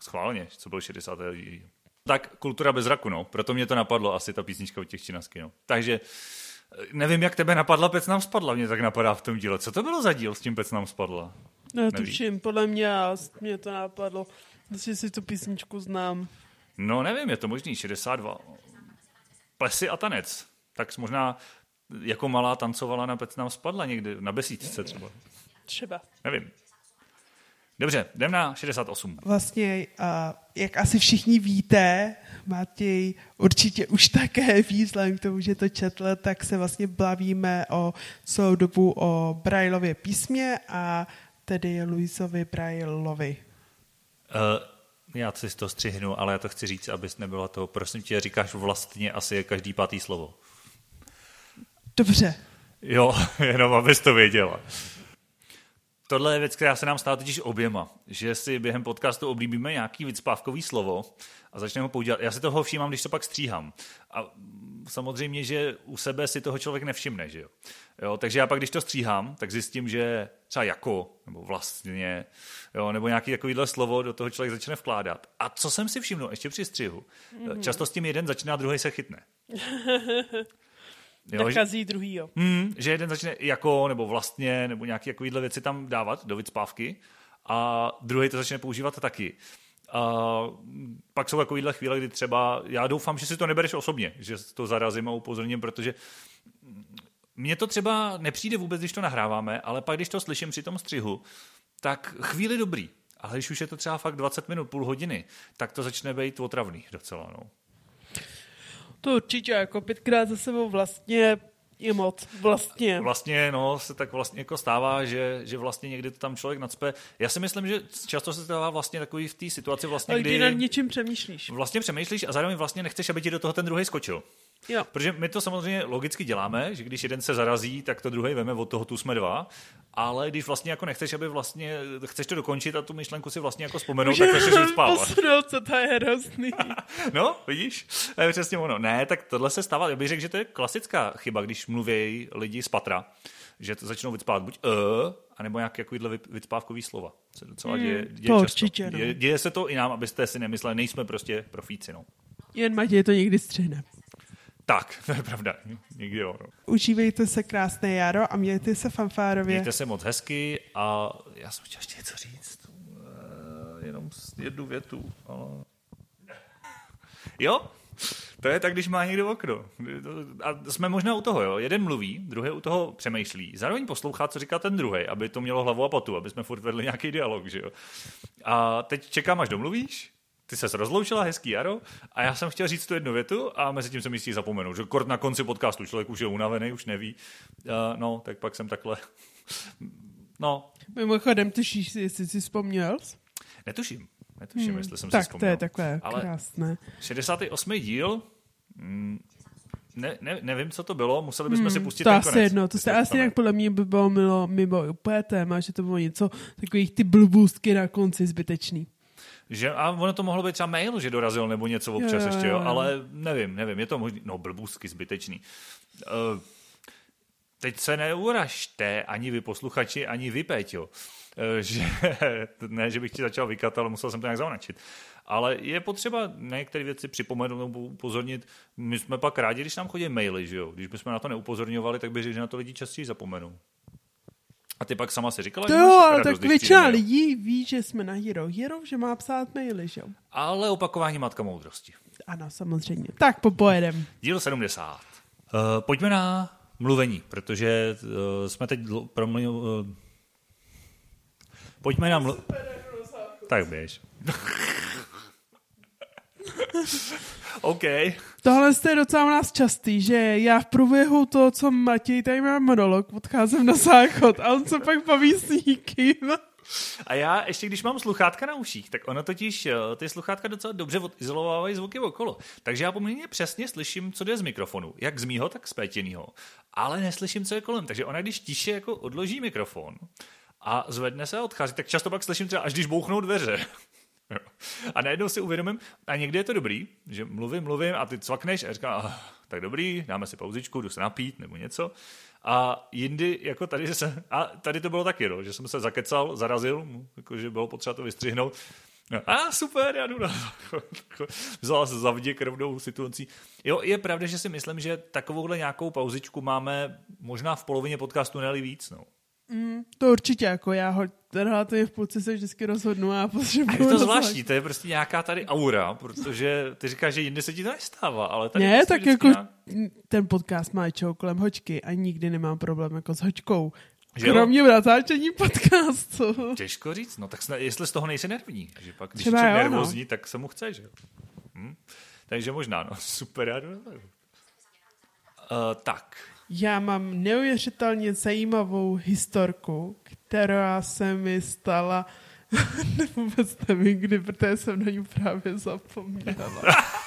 schválně, co byl 60. díl. Tak kultura bez raku, no. Proto mě to napadlo asi ta písnička od těch činasky, no. Takže eh, nevím, jak tebe napadla, Pec nám spadla, mě tak napadá v tom díle. Co to bylo za díl s tím Pec nám spadla? No, tuším, podle mě mě to napadlo, že si tu písničku znám. No nevím, je to možný, 62. Plesy a tanec. Tak možná jako malá tancovala na Pec nám spadla někdy, na besídce třeba. Třeba. Nevím. Dobře, jdem na 68. Vlastně, jak asi všichni víte, Matěj určitě už také ví, vzhledem k tomu, že to četl, tak se vlastně bavíme o celou dobu o Brailově písmě a tedy Luisovi Brailovi. Uh, já si to střihnu, ale já to chci říct, abys nebyla to. Prosím tě, říkáš vlastně asi každý pátý slovo. Dobře. Jo, *laughs* jenom abys to věděla. Tohle je věc, která se nám stala totiž oběma, že si během podcastu oblíbíme nějaký vycpávkový slovo a začneme ho používat. Já si toho všímám, když to pak stříhám. A samozřejmě, že u sebe si toho člověk nevšimne, že jo. jo takže já pak, když to stříhám, tak zjistím, že třeba jako, nebo vlastně, jo, nebo nějaký takovýhle slovo do toho člověk začne vkládat. A co jsem si všiml ještě při střihu? Mm-hmm. Často s tím jeden začíná, druhý se chytne. *laughs* Jo, že- druhý, jo. Hmm, že jeden začne jako, nebo vlastně, nebo nějaké takovéhle věci tam dávat do vycpávky a druhý to začne používat taky. A pak jsou takovýhle chvíle, kdy třeba, já doufám, že si to nebereš osobně, že to zarazím a upozorním, protože mně to třeba nepřijde vůbec, když to nahráváme, ale pak, když to slyším při tom střihu, tak chvíli dobrý. Ale když už je to třeba fakt 20 minut, půl hodiny, tak to začne být otravný docela. No. To určitě, jako pětkrát za sebou vlastně je moc, vlastně. Vlastně, no, se tak vlastně jako stává, že, že vlastně někdy to tam člověk nadspe. Já si myslím, že často se stává vlastně takový v té situaci vlastně, Ale kdy... kdy nad něčím přemýšlíš. Vlastně přemýšlíš a zároveň vlastně nechceš, aby ti do toho ten druhý skočil. Jo. Protože my to samozřejmě logicky děláme, že když jeden se zarazí, tak to druhý veme, od toho tu jsme dva, ale když vlastně jako nechceš, aby vlastně, chceš to dokončit a tu myšlenku si vlastně jako vzpomenout, tak chceš jít spávat. Co to je hrozný. *laughs* No, vidíš? To je přesně ono. Ne, tak tohle se stává. Já bych řekl, že to je klasická chyba, když mluví lidi z patra, že to začnou vycpávat buď e, anebo nějaké takovýhle vycpávkový slova. Se docela děje, děje to často. určitě, no. Děje, děje, se to i nám, abyste si nemysleli, nejsme prostě profíci. No. Jen Matěj to někdy střihne. Tak, *laughs* to je pravda. Někdy jo. No. Užívejte se krásné jaro a mějte se fanfárově. Mějte se moc hezky a já jsem chtěl ještě něco říct. Eh, Jenom jednu větu. Ale... Jo, to je tak, když má někdo okno. A jsme možná u toho, jo. Jeden mluví, druhý u toho přemýšlí. Zároveň poslouchá, co říká ten druhý, aby to mělo hlavu a patu, aby jsme furt vedli nějaký dialog, že jo. A teď čekám, až domluvíš, ty se rozloučila, hezký jaro, a já jsem chtěl říct tu jednu větu a mezi tím jsem jistý zapomenout, že kort na konci podcastu člověk už je unavený, už neví. Uh, no, tak pak jsem takhle... *laughs* no, Mimochodem, tušíš, si, jestli jsi vzpomněl? netuším. Netuším, hmm, jestli jsem si tak to vzpomněl. je takové Ale- krásné. 68. díl, mm, ne, ne, nevím, co to bylo, museli bychom si pustit Hmm, To ten asi konec. jedno, to se asi jinak podle mě by bylo mimo, mimo úplně téma, že to bylo něco takových ty blbůstky na konci zbytečný. Že, a ono to mohlo být třeba mail, že dorazil nebo něco občas Jo, jo, ještě, jo, jo, ale nevím, nevím, je to možný, no blbůzky zbytečný. Uh, teď se neuražte, ani vy posluchači, ani vy, Péťo, Eh, že, *laughs* ne, že bych ti začal vykat, ale musel jsem to nějak zaunačit. Ale je potřeba na některé věci připomenout nebo upozornit. My jsme pak rádi, když nám chodí maily, že jo? Když bychom na to neupozorňovali, tak bych řekl, že na to lidi častěji zapomenou. A ty pak sama si říkala, To že jo, ale tak většina lidí ví, že jsme na Hero Hero, že má psát maily, že jo? Ale opakování matka moudrosti. Ano, samozřejmě. Tak popojedem. Díl 70. Uh, pojďme na mluvení, protože uh, jsme teď dlo- promluvili... Uh, pojďme na mlu... Tak běž. *laughs* OK. Tohle je docela u nás častý, že já v průběhu toho, co Matěj tady má monolog, odcházím na záchod a on se pak baví s někým. A já ještě, když mám sluchátka na uších, tak ono totiž, eh, ty sluchátka docela dobře izolovávají zvuky okolo. Takže já poměrně přesně slyším, co jde z mikrofonu, jak z mýho, tak z Pétěnýho. Ale neslyším, co je kolem. Takže ona, když tiše jako odloží mikrofon a zvedne se a odchází, tak často pak slyším třeba, až když bouchnou dveře. A najednou si uvědomím, a někdy je to dobrý, že mluvím, mluvím a ty cvakneš a říkám, ah, tak dobrý, dáme si pauzičku, jdu se napít nebo něco. A jindy, jako tady se, a tady to bylo taky, no, že jsem se zakecal, zarazil, jakože bylo potřeba to vystřihnout. No, a super, já jdu na *laughs* Vzala se za vděk rovnou situací. Jo, je pravda, že si myslím, že takovouhle nějakou pauzičku máme možná v polovině podcastu, ne víc. No. To určitě, jako já ho relativně v půlce se vždycky rozhodnu a A potřebuji je to zvláštní, to je prostě nějaká tady aura, protože ty říkáš, že jinde se ti to nestává, ale tady Ne, prostě tak jako nějak- ten podcast má čou kolem hočky a nikdy nemám problém jako s hočkou. Že jo? Kromě natáčení podcastu. Těžko říct, no tak snad, jestli z toho nejsi nervní, že pak když je jo, no. nervózní, tak se mu chce, že jo. Hm? Takže možná, no, *laughs* super, já to. Uh, tak, Já mám neuvěřitelně zajímavou historku, která se mi stala *laughs* vůbec nevím kdy, protože jsem na ní právě zapomněla. *laughs*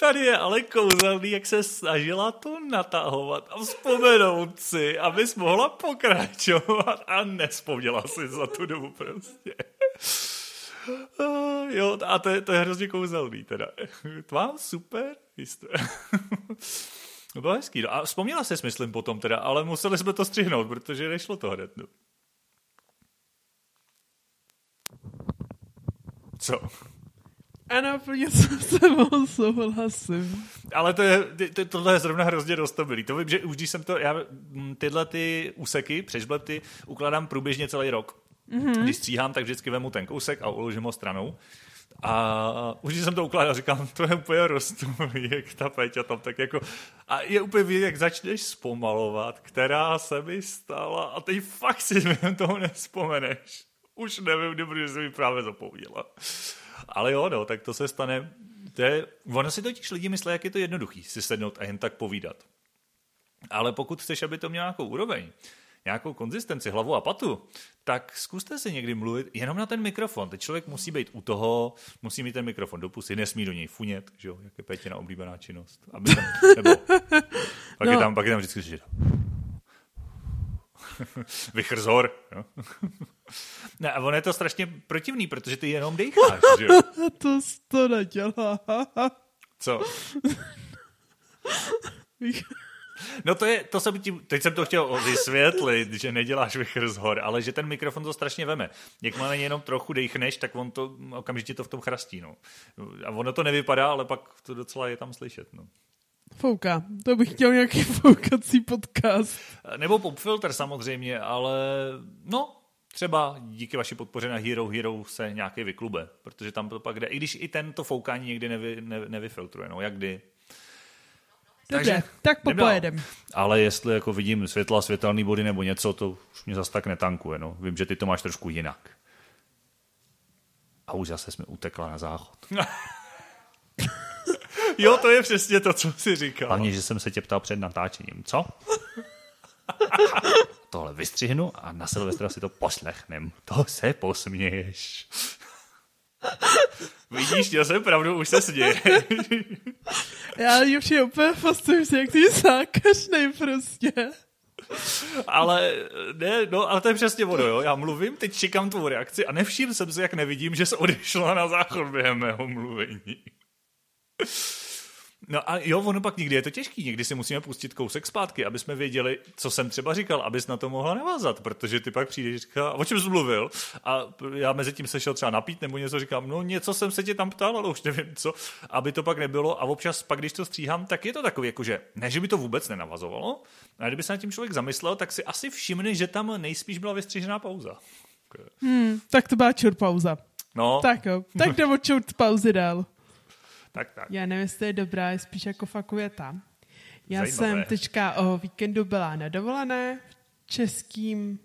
tady je ale kouzelný, jak se snažila to natahovat a vzpomenout si, abys mohla pokračovat a nespomněla si za tu dobu prostě. *laughs* Jo, a to je, to je hrozně kouzelný teda. To mám super historie. *laughs* No bylo hezký. No. A vzpomněla se, myslím, potom teda, ale museli jsme to střihnout, protože nešlo to hned. No. Co? Ano, plně se s sebou souhlasím. Ale to je, ty, tohle je zrovna hrozně roztomilý. To vím, že už když jsem to, já tyhle ty úseky, přežblety, ukládám průběžně celý rok. Mm-hmm. Když stříhám, tak vždycky vemu ten kousek a uložím ho stranou. A už jsem to ukládal, říkám, to je úplně rostulý, *laughs* jak ta Peťa tam tak jako... A je úplně vidět, jak začneš zpomalovat, která se mi stala a teď fakt si během *laughs* toho nespomeneš. Už nevím, kdy, jsem mi právě zapomněla. Ale jo, no, tak to se stane. To je, ono si totiž lidi myslí, jak je to jednoduchý si sednout a jen tak povídat. Ale pokud chceš, aby to mělo nějakou úroveň, nějakou konzistenci, hlavu a patu, tak zkuste si někdy mluvit jenom na ten mikrofon. Teď člověk musí být u toho, musí mít ten mikrofon do pusy, nesmí do něj funět, že jo, jak je Petina oblíbená činnost. Aby tam, nebo, *laughs* pak, no. je tam, pak je tam vždycky slyšet. *laughs* Vychrzor. Jo? *laughs* ne, a ono je to strašně protivný, protože ty jenom dejcháš, že jo? to to nedělá. Co? *laughs* No to je, to jsem tím, teď jsem to chtěl vysvětlit, že neděláš vychr z hor, ale že ten mikrofon to strašně veme. Jakmile jenom trochu dechneš, tak on to okamžitě to v tom chrastí, no. A ono to nevypadá, ale pak to docela je tam slyšet, no. Fouka. To bych chtěl nějaký *laughs* foukací podcast. Nebo popfilter samozřejmě, ale no, třeba díky vaší podpoře na Hero Hero se nějaký vyklube, protože tam to pak jde, i když i tento foukání někdy nevy, ne, nevyfiltruje, no jak kdy. Dobře, Takže, tak popojedem. Ale jestli jako vidím světla, světelný body nebo něco, to už mě zase tak netankuje. No. Vím, že ty to máš trošku jinak. A už zase jsme utekla na záchod. *laughs* jo, to je přesně to, co jsi říkal. Hlavně, že jsem se tě ptal před natáčením. Co? *laughs* Tohle vystřihnu a na Silvestra si to poslechnem. To se posměješ. Vidíš, já jsem pravdu, už se směje. *laughs* Já už je úplně fascinuji, jak ty zákařnej prostě. Ale ne, no, ale to je přesně ono, jo. Já mluvím, teď čekám tvou reakci a nevšiml jsem si, jak nevidím, že se odešla na záchod během mého mluvení. No a jo, ono pak někdy je to těžký, někdy si musíme pustit kousek zpátky, aby jsme věděli, co jsem třeba říkal, abys na to mohla navázat, protože ty pak přijdeš říká, o čem jsi mluvil? A já mezi tím se šel třeba napít nebo něco říkám, no něco jsem se tě tam ptal, ale už nevím co, aby to pak nebylo. A občas pak, když to stříhám, tak je to takový, jakože ne, že by to vůbec nenavazovalo, ale kdyby se na tím člověk zamyslel, tak si asi všimne, že tam nejspíš byla vystřížená pauza. Hmm, tak to byla čur pauza. No. Tak jo, tak jdeme čur pauzy dál. Tak, tak. Já nevím, jestli je dobrá, je spíš jako tam. Já Zajímavé. jsem teďka o víkendu byla na dovolené v českým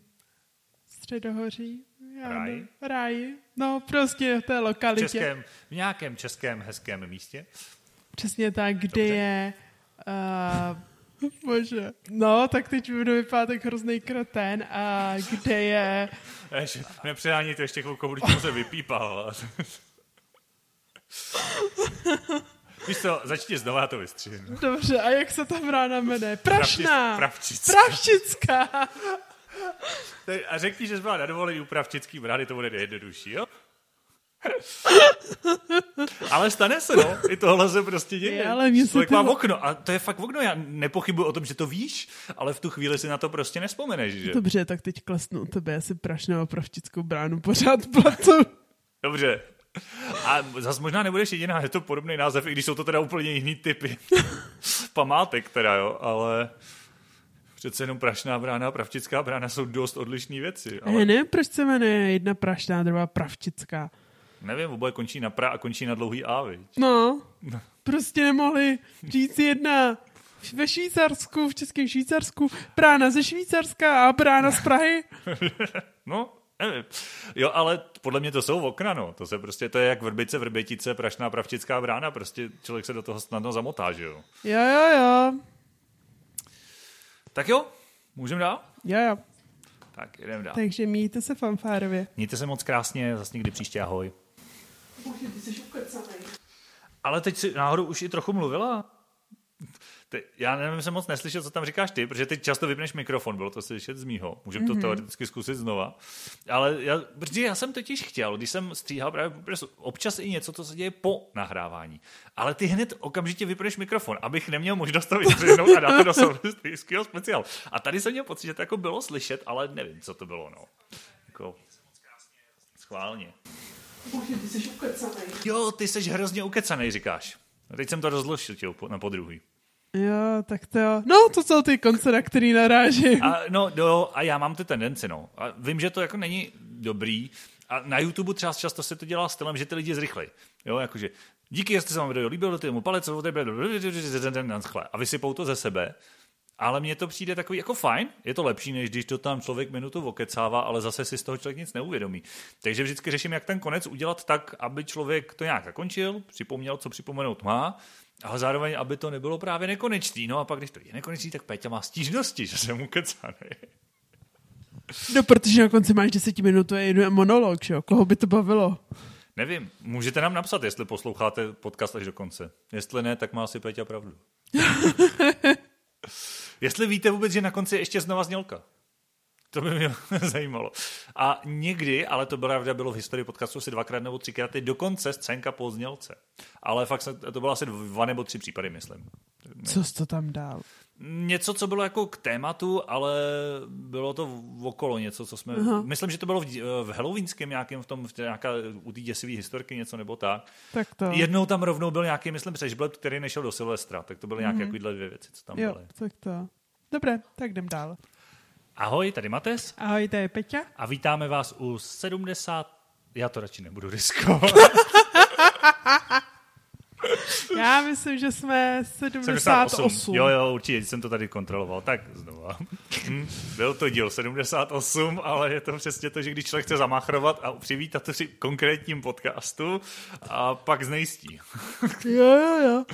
středohoří. Já? Ráj. No, prostě v té lokalitě. V, českém, v nějakém českém hezkém místě. Přesně tak, kde Dobře. je... Uh, *laughs* bože. No, tak teď budu vypadat tak hrozný kretén a kde je... *laughs* Nepředání to ještě chvilku, když se vypípal. *laughs* *laughs* Víš co, začni znovu, já to vystřihnu. Dobře, a jak se ta brána jmenuje? Prašná! Pravčická. *laughs* Pravčická. a řekni, že jsi byla na dovolení u Pravčický brány, to bude nejjednodušší, jo? *laughs* ale stane se, no. I tohle se prostě děje. Je, ale mě se to... má okno. A to je fakt okno. Já nepochybuji o tom, že to víš, ale v tu chvíli si na to prostě nespomeneš, že? Dobře, tak teď klesnu tebe asi prašnou a pravčickou bránu pořád platu. Dobře, a zase možná nebudeš jediná, je to podobný název, i když jsou to teda úplně jiný typy *laughs* památek teda, jo, ale přece jenom prašná brána a pravčická brána jsou dost odlišné věci. Ale... Ne, proč se jmenuje jedna prašná, druhá pravčická. Nevím, oboje končí na pra a končí na dlouhý A, viď? No, prostě nemohli říct jedna ve Švýcarsku, v českém Švýcarsku, brána ze Švýcarska a brána z Prahy. *laughs* no, Nevím. Jo, ale podle mě to jsou okna, no. To se prostě, to je jak vrbice, vrbětice, prašná pravčická brána, prostě člověk se do toho snadno zamotá, že jo? Jo, jo, jo. Tak jo, můžeme dál? Jo, jo. Tak jdem dál. Takže mějte se fanfárově. Mějte se moc krásně, zase někdy příště, ahoj. Bože, ty jsi Ale teď si náhodou už i trochu mluvila. Ty, já nevím, jsem moc neslyšel, co tam říkáš ty, protože ty často vypneš mikrofon, bylo to slyšet z mýho. Můžeme mm-hmm. to mhm. teoreticky zkusit znova. Ale já, protože já jsem totiž chtěl, když jsem stříhal právě občas i něco, co se děje po nahrávání. Ale ty hned okamžitě vypneš mikrofon, abych neměl možnost to vystřihnout a dát to do silvestrského speciál. A tady jsem měl pocit, že to jako bylo slyšet, ale nevím, co to bylo. No. Jako, schválně. Bože, ty jsi ukecanej. Jo, ty jsi hrozně ukecanej, říkáš. Teď jsem to rozložil na podruhý. Jo, tak to jo. No, to jsou ty konce, na který narážím. A, no, no, a já mám ty tendenci, no. A vím, že to jako není dobrý, A na YouTube třeba často se to dělá stylem, že ty lidi zrychlej. Jo, jakože díky, jestli se vám video líbilo, ty mu palec, a vysypou to ze sebe. Ale mně to přijde takový jako fajn, je to lepší, než když to tam člověk minutu okecává, ale zase si z toho člověk nic neuvědomí. Takže vždycky řeším, jak ten konec udělat tak, aby člověk to nějak zakončil, připomněl, co připomenout má, ale zároveň, aby to nebylo právě nekonečný. No a pak, když to je nekonečný, tak Péťa má stížnosti, *laughs* že jsem ukecaný. No, protože na konci máš desetiminutové monolog, že jo? Koho by to bavilo? Nevím, můžete nám napsat, jestli posloucháte podcast až do konce. Jestli ne, tak má asi Péťa pravdu. *laughs* jestli víte vůbec, že na konci ještě znova znělka. To by mě *laughs* zajímalo. A někdy, ale to byla, bylo v historii podcastu asi dvakrát nebo třikrát, je dokonce scénka po znělce. Ale fakt se, to bylo asi dva nebo tři případy, myslím. Co jsi to tam dal? Něco, co bylo jako k tématu, ale bylo to okolo něco, co jsme... Aha. Myslím, že to bylo v, v Halloweenském nějakém, v tom, v nějaká, u té děsivé historky něco nebo tak. tak to. Jednou tam rovnou byl nějaký, myslím, přežbleb, který nešel do Silvestra, tak to byly nějaké mm. nějaké dvě věci, co tam jo, byly. tak to. Dobré, tak jdem dál. Ahoj, tady Mates. Ahoj, tady Peťa. A vítáme vás u 70... Já to radši nebudu riskovat. *laughs* Já myslím, že jsme 78. 78. Jo, jo, určitě jsem to tady kontroloval. Tak znovu. Hm, byl to díl 78, ale je to přesně to, že když člověk chce zamachrovat a přivítat to při konkrétním podcastu a pak znejistí. jo, jo, jo.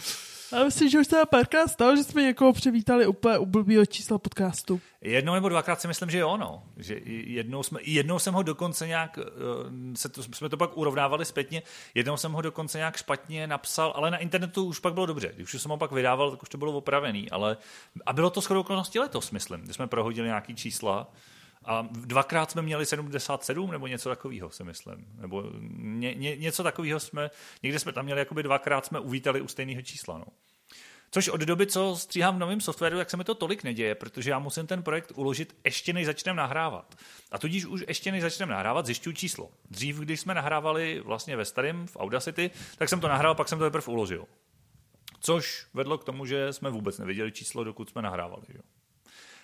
Já myslím, že už se párkrát stalo, že jsme někoho přivítali úplně u blbýho čísla podcastu. Jednou nebo dvakrát si myslím, že jo, no. Že jednou, jsme, jednou jsem ho dokonce nějak, eh, se to, jsme to pak urovnávali zpětně, jednou jsem ho dokonce nějak špatně napsal, ale na internetu už pak bylo dobře. Když už jsem ho pak vydával, tak už to bylo opravený. Ale, a bylo to shodou okolností letos, myslím, kdy jsme prohodili nějaký čísla. A dvakrát jsme měli 77 nebo něco takového, si myslím. Nebo ně, ně, něco takového jsme, někde jsme tam měli, jakoby dvakrát jsme uvítali u stejného čísla. No. Což od doby, co stříhám v novém softwaru, tak se mi to tolik neděje, protože já musím ten projekt uložit ještě než začneme nahrávat. A tudíž už ještě než začneme nahrávat, zjišťuji číslo. Dřív, když jsme nahrávali vlastně ve starém, v Audacity, tak jsem to nahrál, pak jsem to teprve uložil. Což vedlo k tomu, že jsme vůbec neviděli číslo, dokud jsme nahrávali. Jo.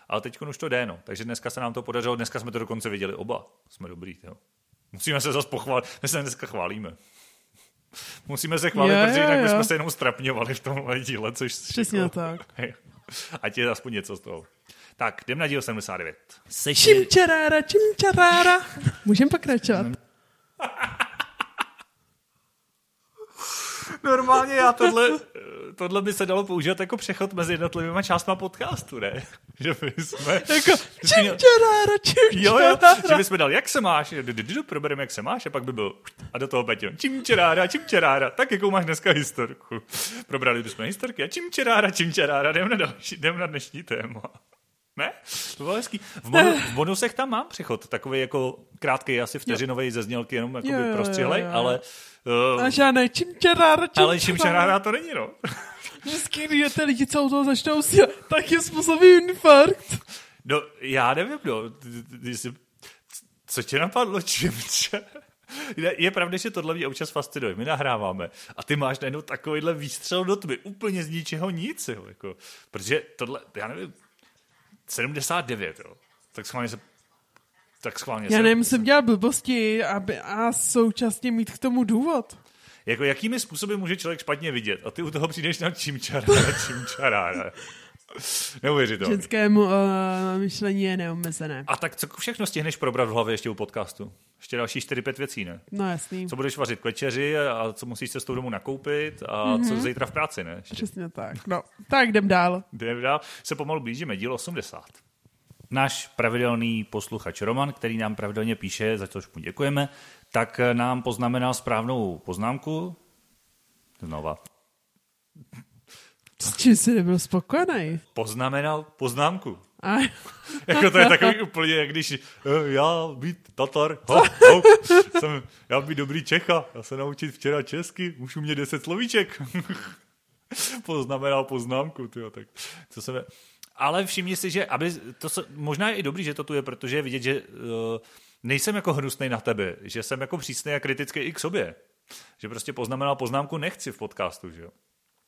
Ale teď už to jde, no. Takže dneska se nám to podařilo, dneska jsme to dokonce viděli oba. Jsme dobrý, jo. Musíme se zase pochválit, my se dneska chválíme. *laughs* Musíme se chválit, je, protože jinak bychom se jenom strapňovali v tomhle díle, což... Přesně jako, tak. *laughs* Ať je aspoň něco z toho. Tak, jdem na díl 79. Seš... Čimčarára, čimčarára. Můžeme pokračovat. *laughs* Normálně já tohle, tohle by se dalo používat jako přechod mezi jednotlivými částmi podcastu, ne? *laughs* Že by jsme... Jako čimčarára, Jo, jo, že bychom dali, jak se máš, probereme, jak se máš, a pak by byl a do toho Peťo, čimčarára, čimčarára, tak jakou máš dneska historku. Probrali bychom historky a čimčarára, čimčarára, jdem na, další, jdem na dnešní téma. Ne? To bylo hezký. V, bonu, v bonusech tam mám přechod, takový jako krátký, asi vteřinový ze znělky, jenom jako prostřihlej, ale... Uh, a žádné čimčarára, čimčarára. Ale čimčarára to není, no. *laughs* Vždycky, když ty lidi celou toho začnou si, tak je způsobí infarkt. No, já nevím, no. Co tě napadlo, čimče? Je pravda, že tohle mě občas fascinuje. My nahráváme a ty máš najednou takovýhle výstřel do tmy, úplně z ničeho nic. Jo, jako, protože tohle, já nevím, 79, jo. Tak schválně se tak schválně Já nemusím dělat blbosti aby, a současně mít k tomu důvod. Jako jakými způsoby může člověk špatně vidět? A ty u toho přijdeš na *laughs* čimčarára, čimčarára. Neuvěřitelné. Ženskému uh, myšlení je neomezené. A tak co všechno stihneš probrat v hlavě ještě u podcastu? Ještě další 4-5 věcí, ne? No jasný. Co budeš vařit k večeři a co musíš se s tou domů nakoupit a mm-hmm. co zítra v práci, ne? Ještě. Přesně tak. No, tak jdem dál. Jdem dál. Se pomalu blížíme, díl 80. Náš pravidelný posluchač Roman, který nám pravidelně píše, za což mu děkujeme, tak nám poznamenal správnou poznámku. Znova. S čím jsi nebyl spokojený? Poznamenal poznámku. A... *laughs* jako to je takový úplně, jak když eh, já být Tatar, ho, ho, jsem, já být dobrý Čecha, já se naučit včera česky, už u mě deset slovíček. *laughs* Poznamenal poznámku, tyjo, tak co se Ale všimni si, že aby, to se, možná je i dobrý, že to tu je, protože je vidět, že uh, nejsem jako hnusný na tebe, že jsem jako přísný a kritický i k sobě. Že prostě poznamenal poznámku nechci v podcastu, že jo.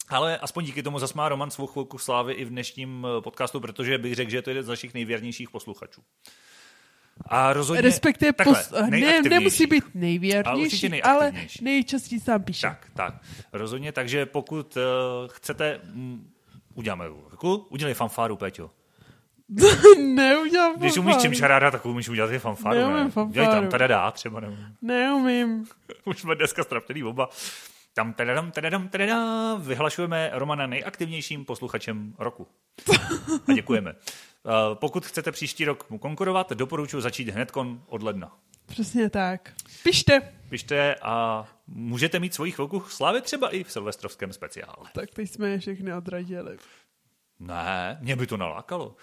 Ale aspoň díky tomu zase má Roman svou chvilku slávy i v dnešním eh, podcastu, protože bych řekl, že to je jeden z našich nejvěrnějších posluchačů. A rozhodně... Respektive takhle, pos, ne, nemusí být nejvěrnější, ale nejčastěji sám píše. Tak, tak, rozhodně, takže pokud uh, chcete, mm, uděláme ruku, udělej fanfáru, Péťo. *laughs* Neudělám Když umíš čím šaráda, tak umíš udělat i fanfáru, Neumím ne? fanfáru. Tam tadadá třeba, nebo... Neumím. *laughs* Už jsme dneska strapněný oba. Tam tadadam, tadadam, tadadá, vyhlašujeme Romana nejaktivnějším posluchačem roku. *laughs* A děkujeme. Uh, pokud chcete příští rok mu konkurovat, doporučuji začít hned od ledna. Přesně tak. Pište. Pište a můžete mít svoji chvilku slávy třeba i v silvestrovském speciále. Tak teď jsme je všechny odradili. Ne, mě by to nalákalo.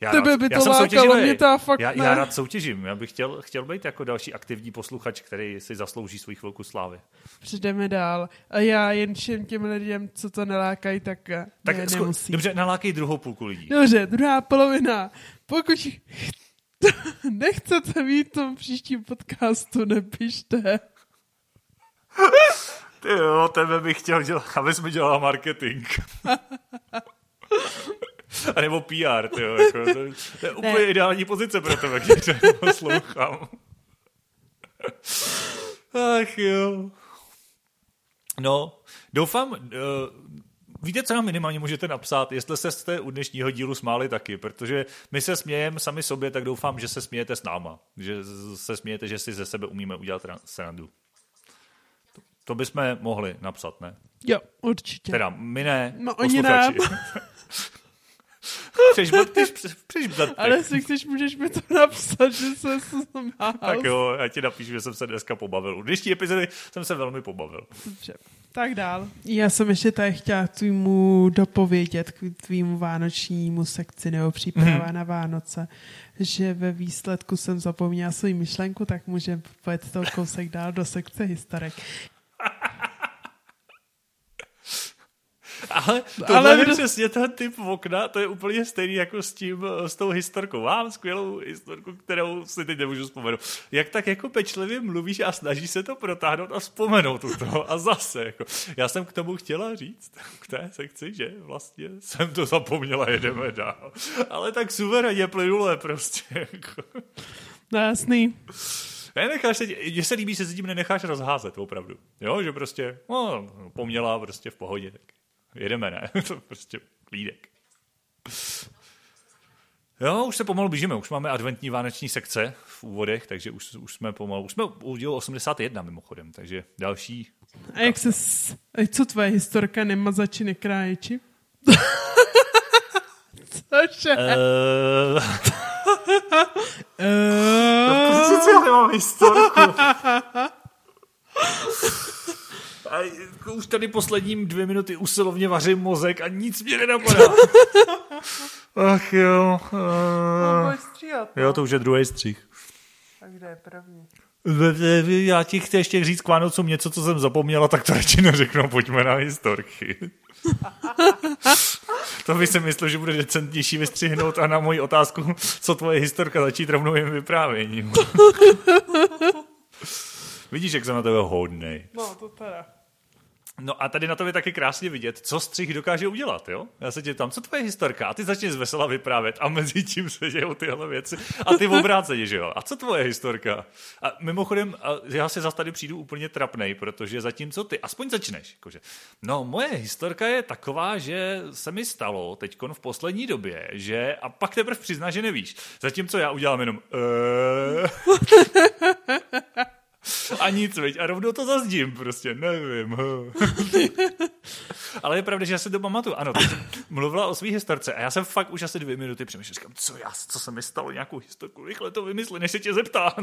Já Tebe by já to lákalo, mě to fakt já, ne. já rád soutěžím. Já bych chtěl, chtěl být jako další aktivní posluchač, který si zaslouží svůj chvilku slávy. Přijdeme dál. A já jen všem těm lidem, co to nelákají, tak, eh, Tak ne, zku- nemusí. dobře, nalákej druhou půlku lidí. Dobře, druhá polovina. Pokud ch- *laughs* nechcete mít v tom příštím podcastu, nepište. Ty jo, tebe bych chtěl dělat, abys mi dělala marketing. A nebo PR, ty jo, jako, to, to je úplně Ne. ideální pozice pro tebe, když tě poslouchám. Ach jo. No, doufám, uh, víte, co nám minimálně můžete napsat, jestli se jste u dnešního dílu smáli taky, protože my se smějeme sami sobě, tak doufám, že se smějete s náma, že se smějete, že si ze sebe umíme udělat ra- srandu. To, bychom mohli napsat, ne? Jo, určitě. Teda my ne, No, oni posluchači. Přežblbteš, *laughs* přežblbteš. Ale jestli chceš, můžeš mi to napsat, že se smál. Tak jo, já ti napíšu, že jsem se dneska pobavil. U dnešní epizody jsem se velmi pobavil. Dobře. Tak dál. Já jsem ještě tady chtěla tvýmu dopovědět k tvýmu vánočnímu sekci nebo příprava Mhm. na Vánoce, že ve výsledku jsem zapomněla svou myšlenku, tak můžeme pojet to kousek dál do sekce historek. Ale Ale tohle je přesně ten typ okna, to je úplně stejný jako s tím, s tou historkou. Mám skvělou historku, kterou si teď nemůžu vzpomenout. Jak tak jako pečlivě mluvíš a snažíš se to protáhnout a vzpomenout u toho a zase. Jako. Já jsem k tomu chtěla říct, *laughs* k té sekci, že vlastně jsem to zapomněla, jedeme dál. Ale tak suverénně plynule prostě. Jako. No jasný. Nenecháš se, mně se líbí, že se tím nenecháš rozházet, opravdu. Jo, že prostě, no, poměla prostě v pohodě, tak jedeme, ne? *laughs* to prostě klídek. Jo, už se pomalu blížíme, už máme adventní vánoční sekce v úvodech, takže už, už jsme pomalu, už jsme u dílu 81 mimochodem, takže další. A jak se... Co tvoje historka nemazači nekráječi? *laughs* Cože? Uh, Uh, já nemám historku. A už tady posledním dvě minuty usilovně vařím mozek a nic mě nenapadá. Ach jo. Uh, jo, to už je druhý střih. Tak kde je první? Já ti chci ještě říct k Vánocům něco, co jsem zapomněla, tak to radši neřeknu, pojďme na historky. *laughs* to by si myslel, že bude decentnější vystřihnout a na moji otázku, co tvoje historka, začít rovnou jen vyprávěním. *laughs* Vidíš, jak jsem na tebe hodnej. No, to teda. No a tady na to je taky krásně vidět, co střih dokáže udělat, jo? Já se tě tam, co tvoje historka? A ty začneš vesela vyprávět a mezi tím se dějou tyhle věci. A ty v obráceně, že jo? A co tvoje historka? A mimochodem, já se zase tady přijdu úplně trapnej, protože zatímco ty, aspoň začneš, jakože, no moje historka je taková, že se mi stalo teď v poslední době, že, a pak teprve přizná, že nevíš. Zatímco já udělám jenom, eee, *laughs* a nic, veď, a rovnou to zazdím, prostě, nevím. *laughs* Ale je pravda, že já si to pamatuju. Ano, mluvila o svý historce a já jsem fakt už asi dvě minuty přemýšlel, říkám, co já, co se mi stalo, nějakou historku, rychle to vymysli, než se tě zeptá.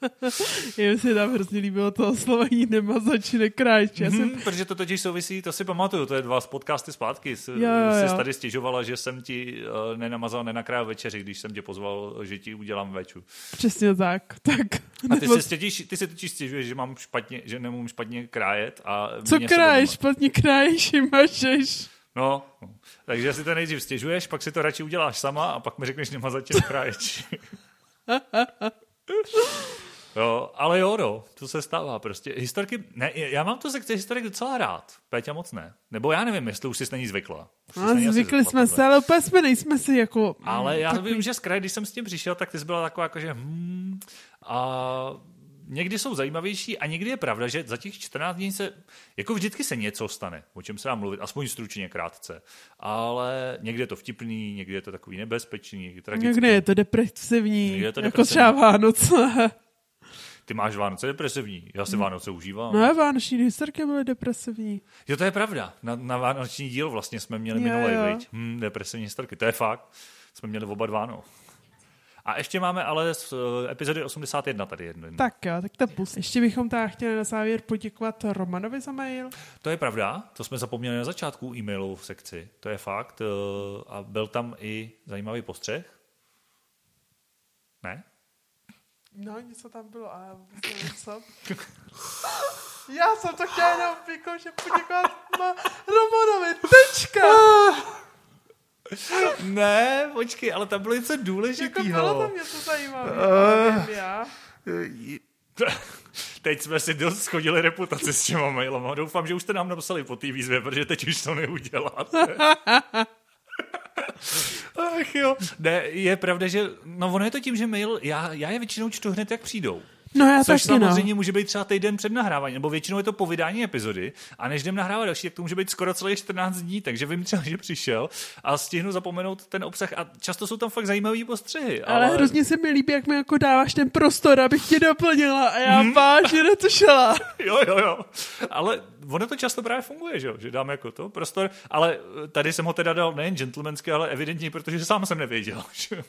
*laughs* Mně se tam hrozně líbilo to oslovení nemazači nekráječi. Já jsem Hmm, protože to totiž souvisí, to si pamatuju, to je dva z podcasty zpátky. Jsi, Jo, jo, jsi jo. tady stěžovala, že jsem ti uh, nenamazal, nenakrájel večeři, když jsem tě pozval, že ti udělám veču. přesně tak. tak A ty nebo- si, stěžíš, ty si totiž stěžuješ, že mám špatně, že nemůžu špatně krájet. A Co se kráješ? to- Špatně kráješ *laughs* mažeš. No, no. takže si to nejdřív stěžuješ, pak si to radši uděláš sama a pak mi řekneš, nemá zatím kráječ. *laughs* Jo, ale jo, no, to se stává prostě. Historky, ne, já mám tu sekci historik docela rád, Péťa moc ne. Nebo já nevím, jestli už si na ní zvykla. Už No, zvykli jsme se, ale úplně jsme nejsme si jako... Ale já takový... vím, že z kraje, když jsem s tím přišel, tak ty jsi byla taková jako, že hmm, a někdy jsou zajímavější a někdy je pravda, že za těch 14 dní se, jako vždycky se něco stane, o čem se dá mluvit, aspoň stručně, krátce. Ale někdy je to vtipný, někdy je to takový nebezpečný, někdy tragický. Někdy je to depresivní, někdy je to jako třeba Vánoce. Ty máš Vánoce depresivní, já si Vánoce užívám. No, vánoční historky byly depresivní. Jo, to je pravda. Na, na vánoční díl vlastně jsme měli minulý, hm, depresivní historky, to je fakt. Jsme měli oba dva, no. A ještě máme ale z epizody 81 tady jedno. Tak jo, tak to pust. Ještě bychom tady chtěli na závěr poděkovat Romanovi za mail. To je pravda, to jsme zapomněli na začátku e-mailu v sekci, to je fakt. A byl tam i zajímavý postřeh. Ne? No, něco tam bylo, ale já vůbec nevím, co. *laughs* Já jsem to chtěla jenom že poděkovat Romanovi, tečka! *laughs* ne, počkej, ale tam bylo něco důležitého. Jako bylo tam něco zajímavé, uh, já. *laughs* Teď jsme si dost schodili reputaci s těma mailama. Doufám, že už jste nám napsali po té výzvě, protože teď už to neuděláte. Ach jo. Ne, je pravda, že no ono je to tím, že mail, já, já je většinou čtu hned, jak přijdou. No já Což taky, no. samozřejmě no. může být třeba týden před nahráváním, nebo většinou je to po vydání epizody. A než jdem nahrávat další, tak to může být skoro celých 14 dní, takže vím třeba, *laughs* že přišel a stihnu zapomenout ten obsah. A často jsou tam fakt zajímavé postřehy. Ale... ale hrozně se mi líbí, jak mi jako dáváš ten prostor, abych tě doplnila a já hmm. vážně netušila. jo, jo, jo. Ale ono to často právě funguje, že, že dáme jako to prostor, ale tady jsem ho teda dal nejen gentlemanský, ale evidentně, protože sám jsem nevěděl. *laughs* Že?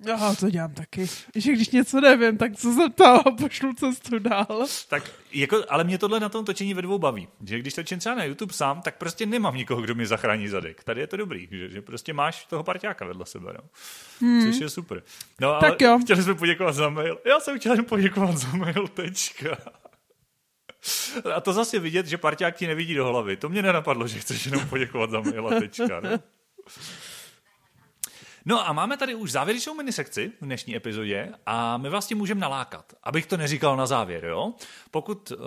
No, to dělám taky. Že když něco nevím, tak co se a pošlu cestu dál. Tak jako, ale mě tohle na tom točení ve dvou baví. Že když točím třeba na YouTube sám, tak prostě nemám nikoho, kdo mi zachrání zadek. Tady je to dobrý, že, že prostě máš toho parťáka vedle sebe, no. Hmm. Což je super. No, ale tak jo. chtěli jsme poděkovat za mail. Já jsem chtěl jen poděkovat za mail, tečka. A to zase vidět, že parťák ti nevidí do hlavy. To mě nenapadlo, že chceš jenom poděkovat za mail a tečka. No? No a máme tady už závěrečnou minisekci v dnešní epizodě a my vás tím můžeme nalákat, abych to neříkal na závěr. Jo? Pokud uh,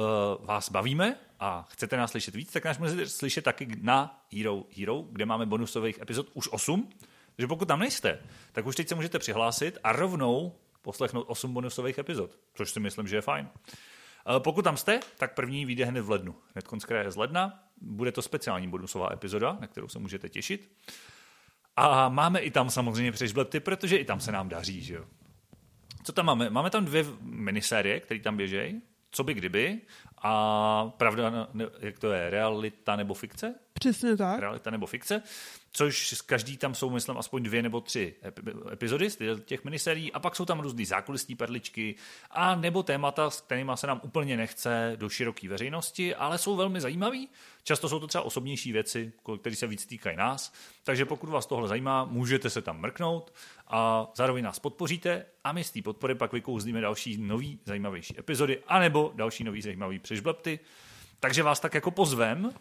vás bavíme a chcete nás slyšet víc, tak nás můžete slyšet taky na Hero Hero, kde máme bonusových epizod už 8. Takže pokud tam nejste, tak už teď se můžete přihlásit a rovnou poslechnout 8 bonusových epizod, což si myslím, že je fajn. Eh, pokud tam jste, tak první vyjde hned v lednu. Hned z ledna. Bude to speciální bonusová epizoda, na kterou se můžete těšit. A máme i tam samozřejmě přešblepty, protože i tam se nám daří, že jo. Co tam máme? Máme tam dvě minisérie, které tam běžejí. Co by kdyby? A pravda, jak to je, realita nebo fikce? Přesně tak. Realita nebo fikce což z každý tam jsou, myslím, aspoň dvě nebo tři epizody z těch miniserií a pak jsou tam různý zákulisní perličky a nebo témata, s kterými se nám úplně nechce do široké veřejnosti, ale jsou velmi zajímavý. Často jsou to třeba osobnější věci, které se víc týkají nás, takže pokud vás tohle zajímá, můžete se tam mrknout a zároveň nás podpoříte a my z té podpory pak vykouzlíme další nový zajímavější epizody anebo další nový zajímavý přežblepty. Takže vás tak jako pozvem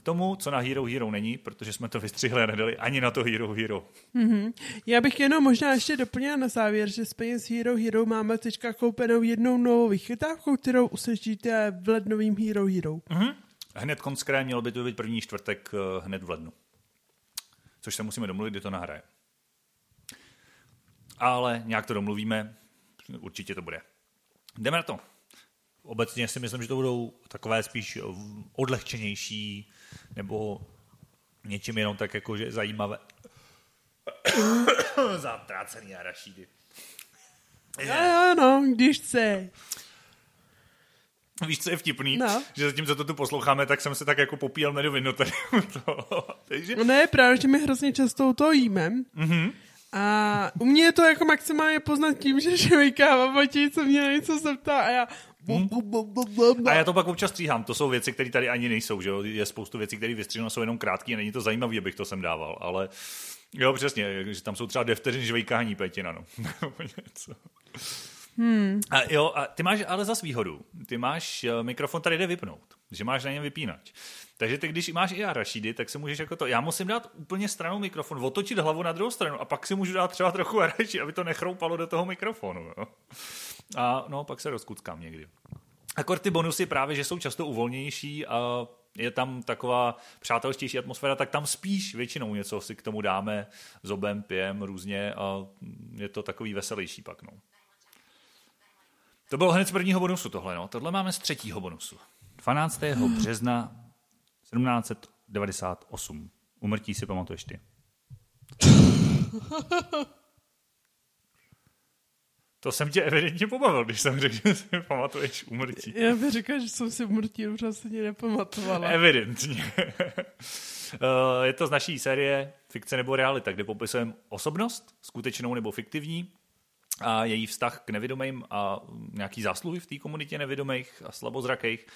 tomu, co na Hero Hero není, protože jsme to vystřihli a nedali ani na to Hero Hero. Mm-hmm. Já bych jenom možná ještě doplnila na závěr, že z peněz Hero Hero máme teďka koupenou jednou novou vychytávku, kterou uslyšíte v lednovým Hero Hero. Mm-hmm. Hned konckré mělo by to být první čtvrtek eh, hned v lednu. Což se musíme domluvit, kdy to nahraje. Ale nějak to domluvíme, určitě to bude. Jdeme na to. Obecně si myslím, že to budou takové spíš odlehčenější nebo něčím jenom tak jako, že zajímavé. *coughs* Zatrácený arašídy. Jo, jo, no, když chce. Víš, co je vtipný? No. Že zatímco to tu posloucháme, tak jsem se tak jako popíjel medovinu tady. *laughs* Takže... No ne, právě, že my hrozně často to jíme. Mm-hmm. A u mě je to jako maximálně poznat tím, že *laughs* švejkává Matěj, co mě něco zeptá a já Hmm. A já to pak občas stříhám. To jsou věci, které tady ani nejsou. Že jo? Je spoustu věcí, které vystříhnu, jsou jenom krátké a není to zajímavé, abych to sem dával. Ale jo, přesně, že tam jsou třeba dvě vteřiny žvejkání Petina. No. *laughs* Hmm. A jo, a ty máš ale za výhodu. Ty máš eh, mikrofon tady jde vypnout, že máš na něm vypínač. Takže ty, když máš i arašidy, tak si můžeš jako to. Já musím dát úplně stranou mikrofon, otočit hlavu na druhou stranu a pak si můžu dát třeba trochu araši, aby to nechroupalo do toho mikrofonu. Jo. A no, pak se rozkuckám někdy. Akor ty bonusy právě, že jsou často uvolněnější a je tam taková přátelštější atmosféra, tak tam spíš většinou něco si k tomu dáme, zobem, pijem různě a je to takový veselější pak. No. To bylo hned z prvního bonusu tohle. No. Tohle máme z třetího bonusu. 12. března 1798. Umrtí si pamatuješ ty. *laughs* To jsem tě evidentně pobavil, když jsem řekl, *laughs* že si pamatuješ umrtí. Já bych říkal, že jsem si umrtí už asi nepamatovala. Evidentně. *laughs* Eh, je to z naší série Fikce nebo realita, kde popisujeme osobnost, skutečnou nebo fiktivní, a její vztah k nevědomým a nějaký zásluhy v té komunitě nevědomých a slabozrakých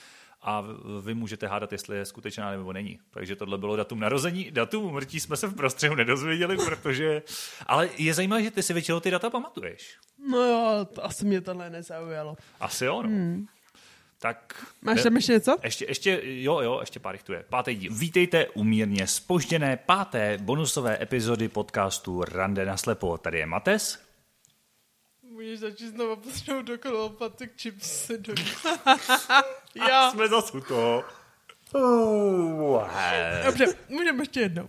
a vy můžete hádat, jestli je skutečná nebo není. Takže tohle bylo datum narození. Datum umrtí jsme se v prostředu nedozvěděli, protože... Ale je zajímavé, že ty si většinou ty data pamatuješ. No jo, to asi mě tohle nezaujalo. Asi jo, no. Hmm. Tak... Máš tam ještě něco? Ještě, ještě, jo, jo, ještě pár tu je. Pátý díl. Vítejte u mírně spožděné páté bonusové epizody podcastu Rande na slepo. Tady je Mates. Můžeš začít znovu potřebuji dokonal patek chipsy do... *laughs* Já. jsme zase u toho. Dobře, můžeme ještě jednou.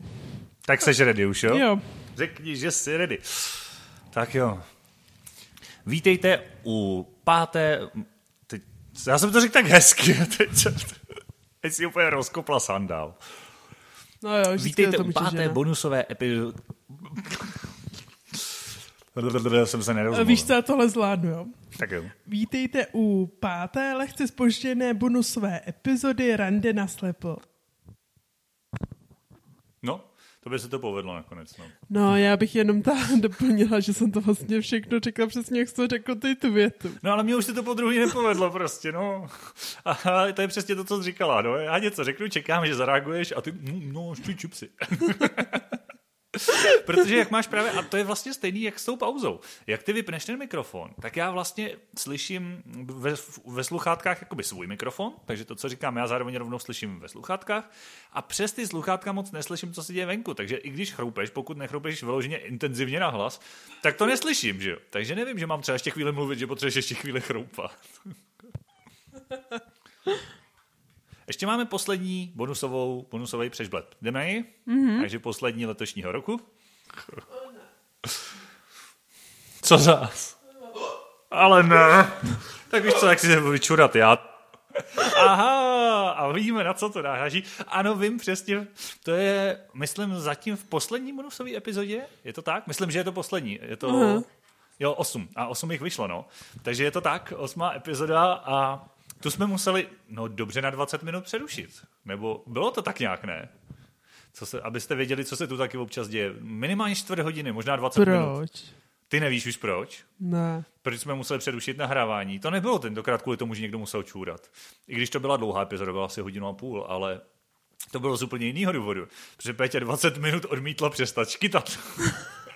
Tak seš ready už, jo? Jo. Řekni, že jsi ready. Tak jo. Vítejte u páté... Teď, já jsem to řekl tak hezky. *laughs* Teď, teď si úplně rozkopla sandál. No jo, Vítejte u páté bonusové epizody. Jsem se nerozuměl. Víš, co já tohle zvládnu, jo? Tak jo. Vítejte u páté lehce spožděné bonusové epizody Rande na slepo. No, to by se to povedlo nakonec. No. no, já bych jenom ta *laughs* doplnila, že jsem to vlastně všechno řekla přesně, jak jsi to řekl ty tu větu. No, ale mě už se to po druhý nepovedlo prostě, no. *laughs* A to je přesně to, co jsi říkala, no. Já něco řeknu, čekám, že zareaguješ a ty, mm, no, štuj čupsy. *laughs* Protože jak máš právě, a to je vlastně stejný jak s tou pauzou, jak ty vypneš ten mikrofon, tak já vlastně slyším ve, ve sluchátkách jakoby svůj mikrofon, takže to, co říkám, já zároveň rovnou slyším ve sluchátkách a přes ty sluchátka moc neslyším, co se děje venku, takže i když chroupeš, pokud nechroupeš vyloženě intenzivně na hlas, tak to neslyším, že jo? Takže nevím, že mám třeba ještě chvíli mluvit, že potřebuješ ještě chvíli chroupat. Ještě máme poslední bonusovou, bonusový přežblet. Jdeme ji? Mm-hmm. Takže poslední letošního roku. *laughs* Co za? Ale ne. Tak víš co, jak si se vyčurat já. Aha, a víme, na co to náraží. Ano, vím přesně. To je, myslím, zatím v poslední bonusové epizodě. Je to tak? Myslím, že je to poslední. Je to... Uh-huh. Jo, osm. A osm jich vyšlo, no. Takže je to tak, osmá epizoda a tu jsme museli, no dobře na 20 minut přerušit. Nebo bylo to tak nějak, ne? Co se, abyste věděli, co se tu taky občas děje. Minimálně čtvrt hodiny, možná 20 proč? minut. Ty nevíš už proč? Ne. Proč jsme museli přerušit nahrávání? To nebylo tentokrát kvůli tomu, že někdo musel čůrat. I když to byla dlouhá epizoda, byla asi hodinu a půl, ale to bylo z úplně jiného důvodu. Protože Pétě 20 minut odmítla přestat škytat. *laughs*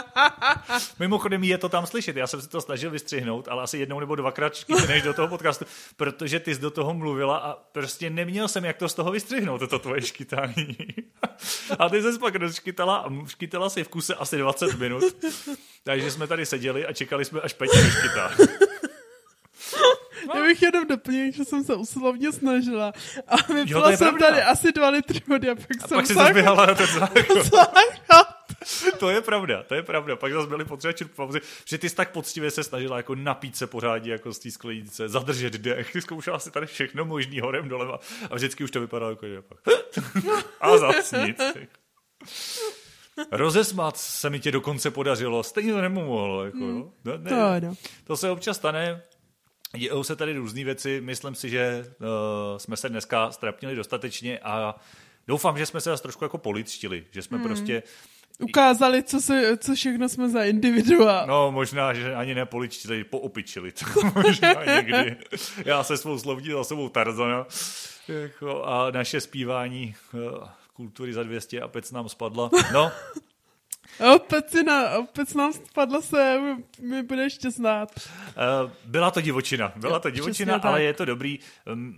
*laughs* Mimochodem je to tam slyšet. Já jsem se to snažil vystřihnout, ale asi jednou nebo dvakrát než do toho podcastu, protože ty jsi do toho mluvila a prostě neměl jsem, jak to z toho vystřihnout, toto tvoje škytání. *laughs* a ty se pak rozškytala a škytala si v kuse asi 20 minut. Takže jsme tady seděli a čekali jsme, až Petě vyškytá. Já bych jenom doplnil, že jsem se usilovně snažila a vypila jsem pravda. tady asi dva litry vody a pak a jsem pak si zběhala na ten *laughs* záchod. *laughs* to je pravda, to je pravda. Pak zase byli potřeba čerpat pauzy, že ty jsi tak poctivě se snažila jako napít se pořádně jako z té sklenice, zadržet dech, zkoušela si tady všechno možný horem doleva a vždycky už to vypadalo jako, že pak *laughs* a zase nic. Rozesmat se mi tě dokonce podařilo, stejně to nemohlo. Jako, hmm. no, ne, to, no. to se občas stane, Dějou se tady různé věci, myslím si, že uh, jsme se dneska strapnili dostatečně a doufám, že jsme se zase trošku jako politštili, že jsme hmm. prostě Ukázali, co, se, co všechno jsme za individua. No, možná, že ani nepoličtili, poopičili. To *laughs* možná někdy. Já se svou slovní za sebou Tarzana. Jako, a naše zpívání uh, kultury za 200 a pec nám spadla. No, Opět, si na, opět nám spadla se, mi bude ještě znát. Uh, byla to divočina, byla to divočina, ale je to dobrý. Um,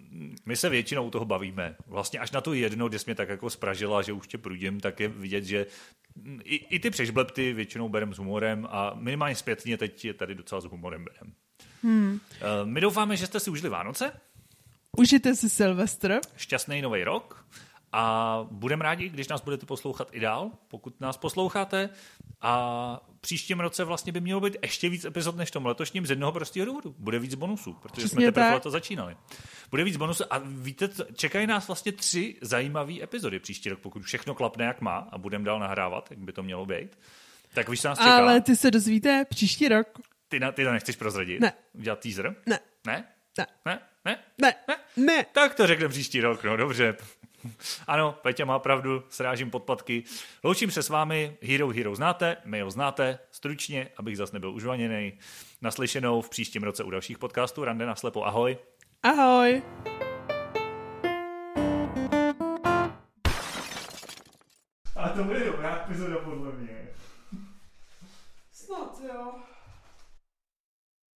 my se většinou toho bavíme. Vlastně až na to jedno, kde jsi mě tak jako spražila, že už tě prudím, tak je vidět, že i, i ty přežblepty většinou berem s humorem a minimálně zpětně teď je tady docela s humorem berem. Hmm. Uh, my doufáme, že jste si užili Vánoce, Užijte si Silvestr. šťastný nový rok a budeme rádi, když nás budete poslouchat i dál, pokud nás posloucháte. A příštím roce vlastně by mělo být ještě víc epizod než tom letošním z jednoho prostého důvodu. Bude víc bonusů, protože jsme Přesně teprve tak. leto začínali. Bude víc bonusů a víte, čekají nás vlastně tři zajímavé epizody příští rok, pokud všechno klapne jak má a budeme dál nahrávat, jak by to mělo být. Tak víš, nás čeká? Ale ty se dozvíte příští rok. Ty, na, ty to nechceš prozradit? Ne. Udělat teaser? Ne, Ne? ne, Ne? Ne? ne, Ne? Tak to řekne příští rok, no dobře. *laughs* Ano, Peťa má pravdu, srážím podpatky. Loučím se s vámi, Hero Hero znáte, my ho znáte, stručně, abych zas nebyl užvaněný. Naslyšenou v příštím roce u dalších podcastů. Rande na slepo, ahoj. Ahoj. A to bude dobrá epizoda podle mě. Snad jo.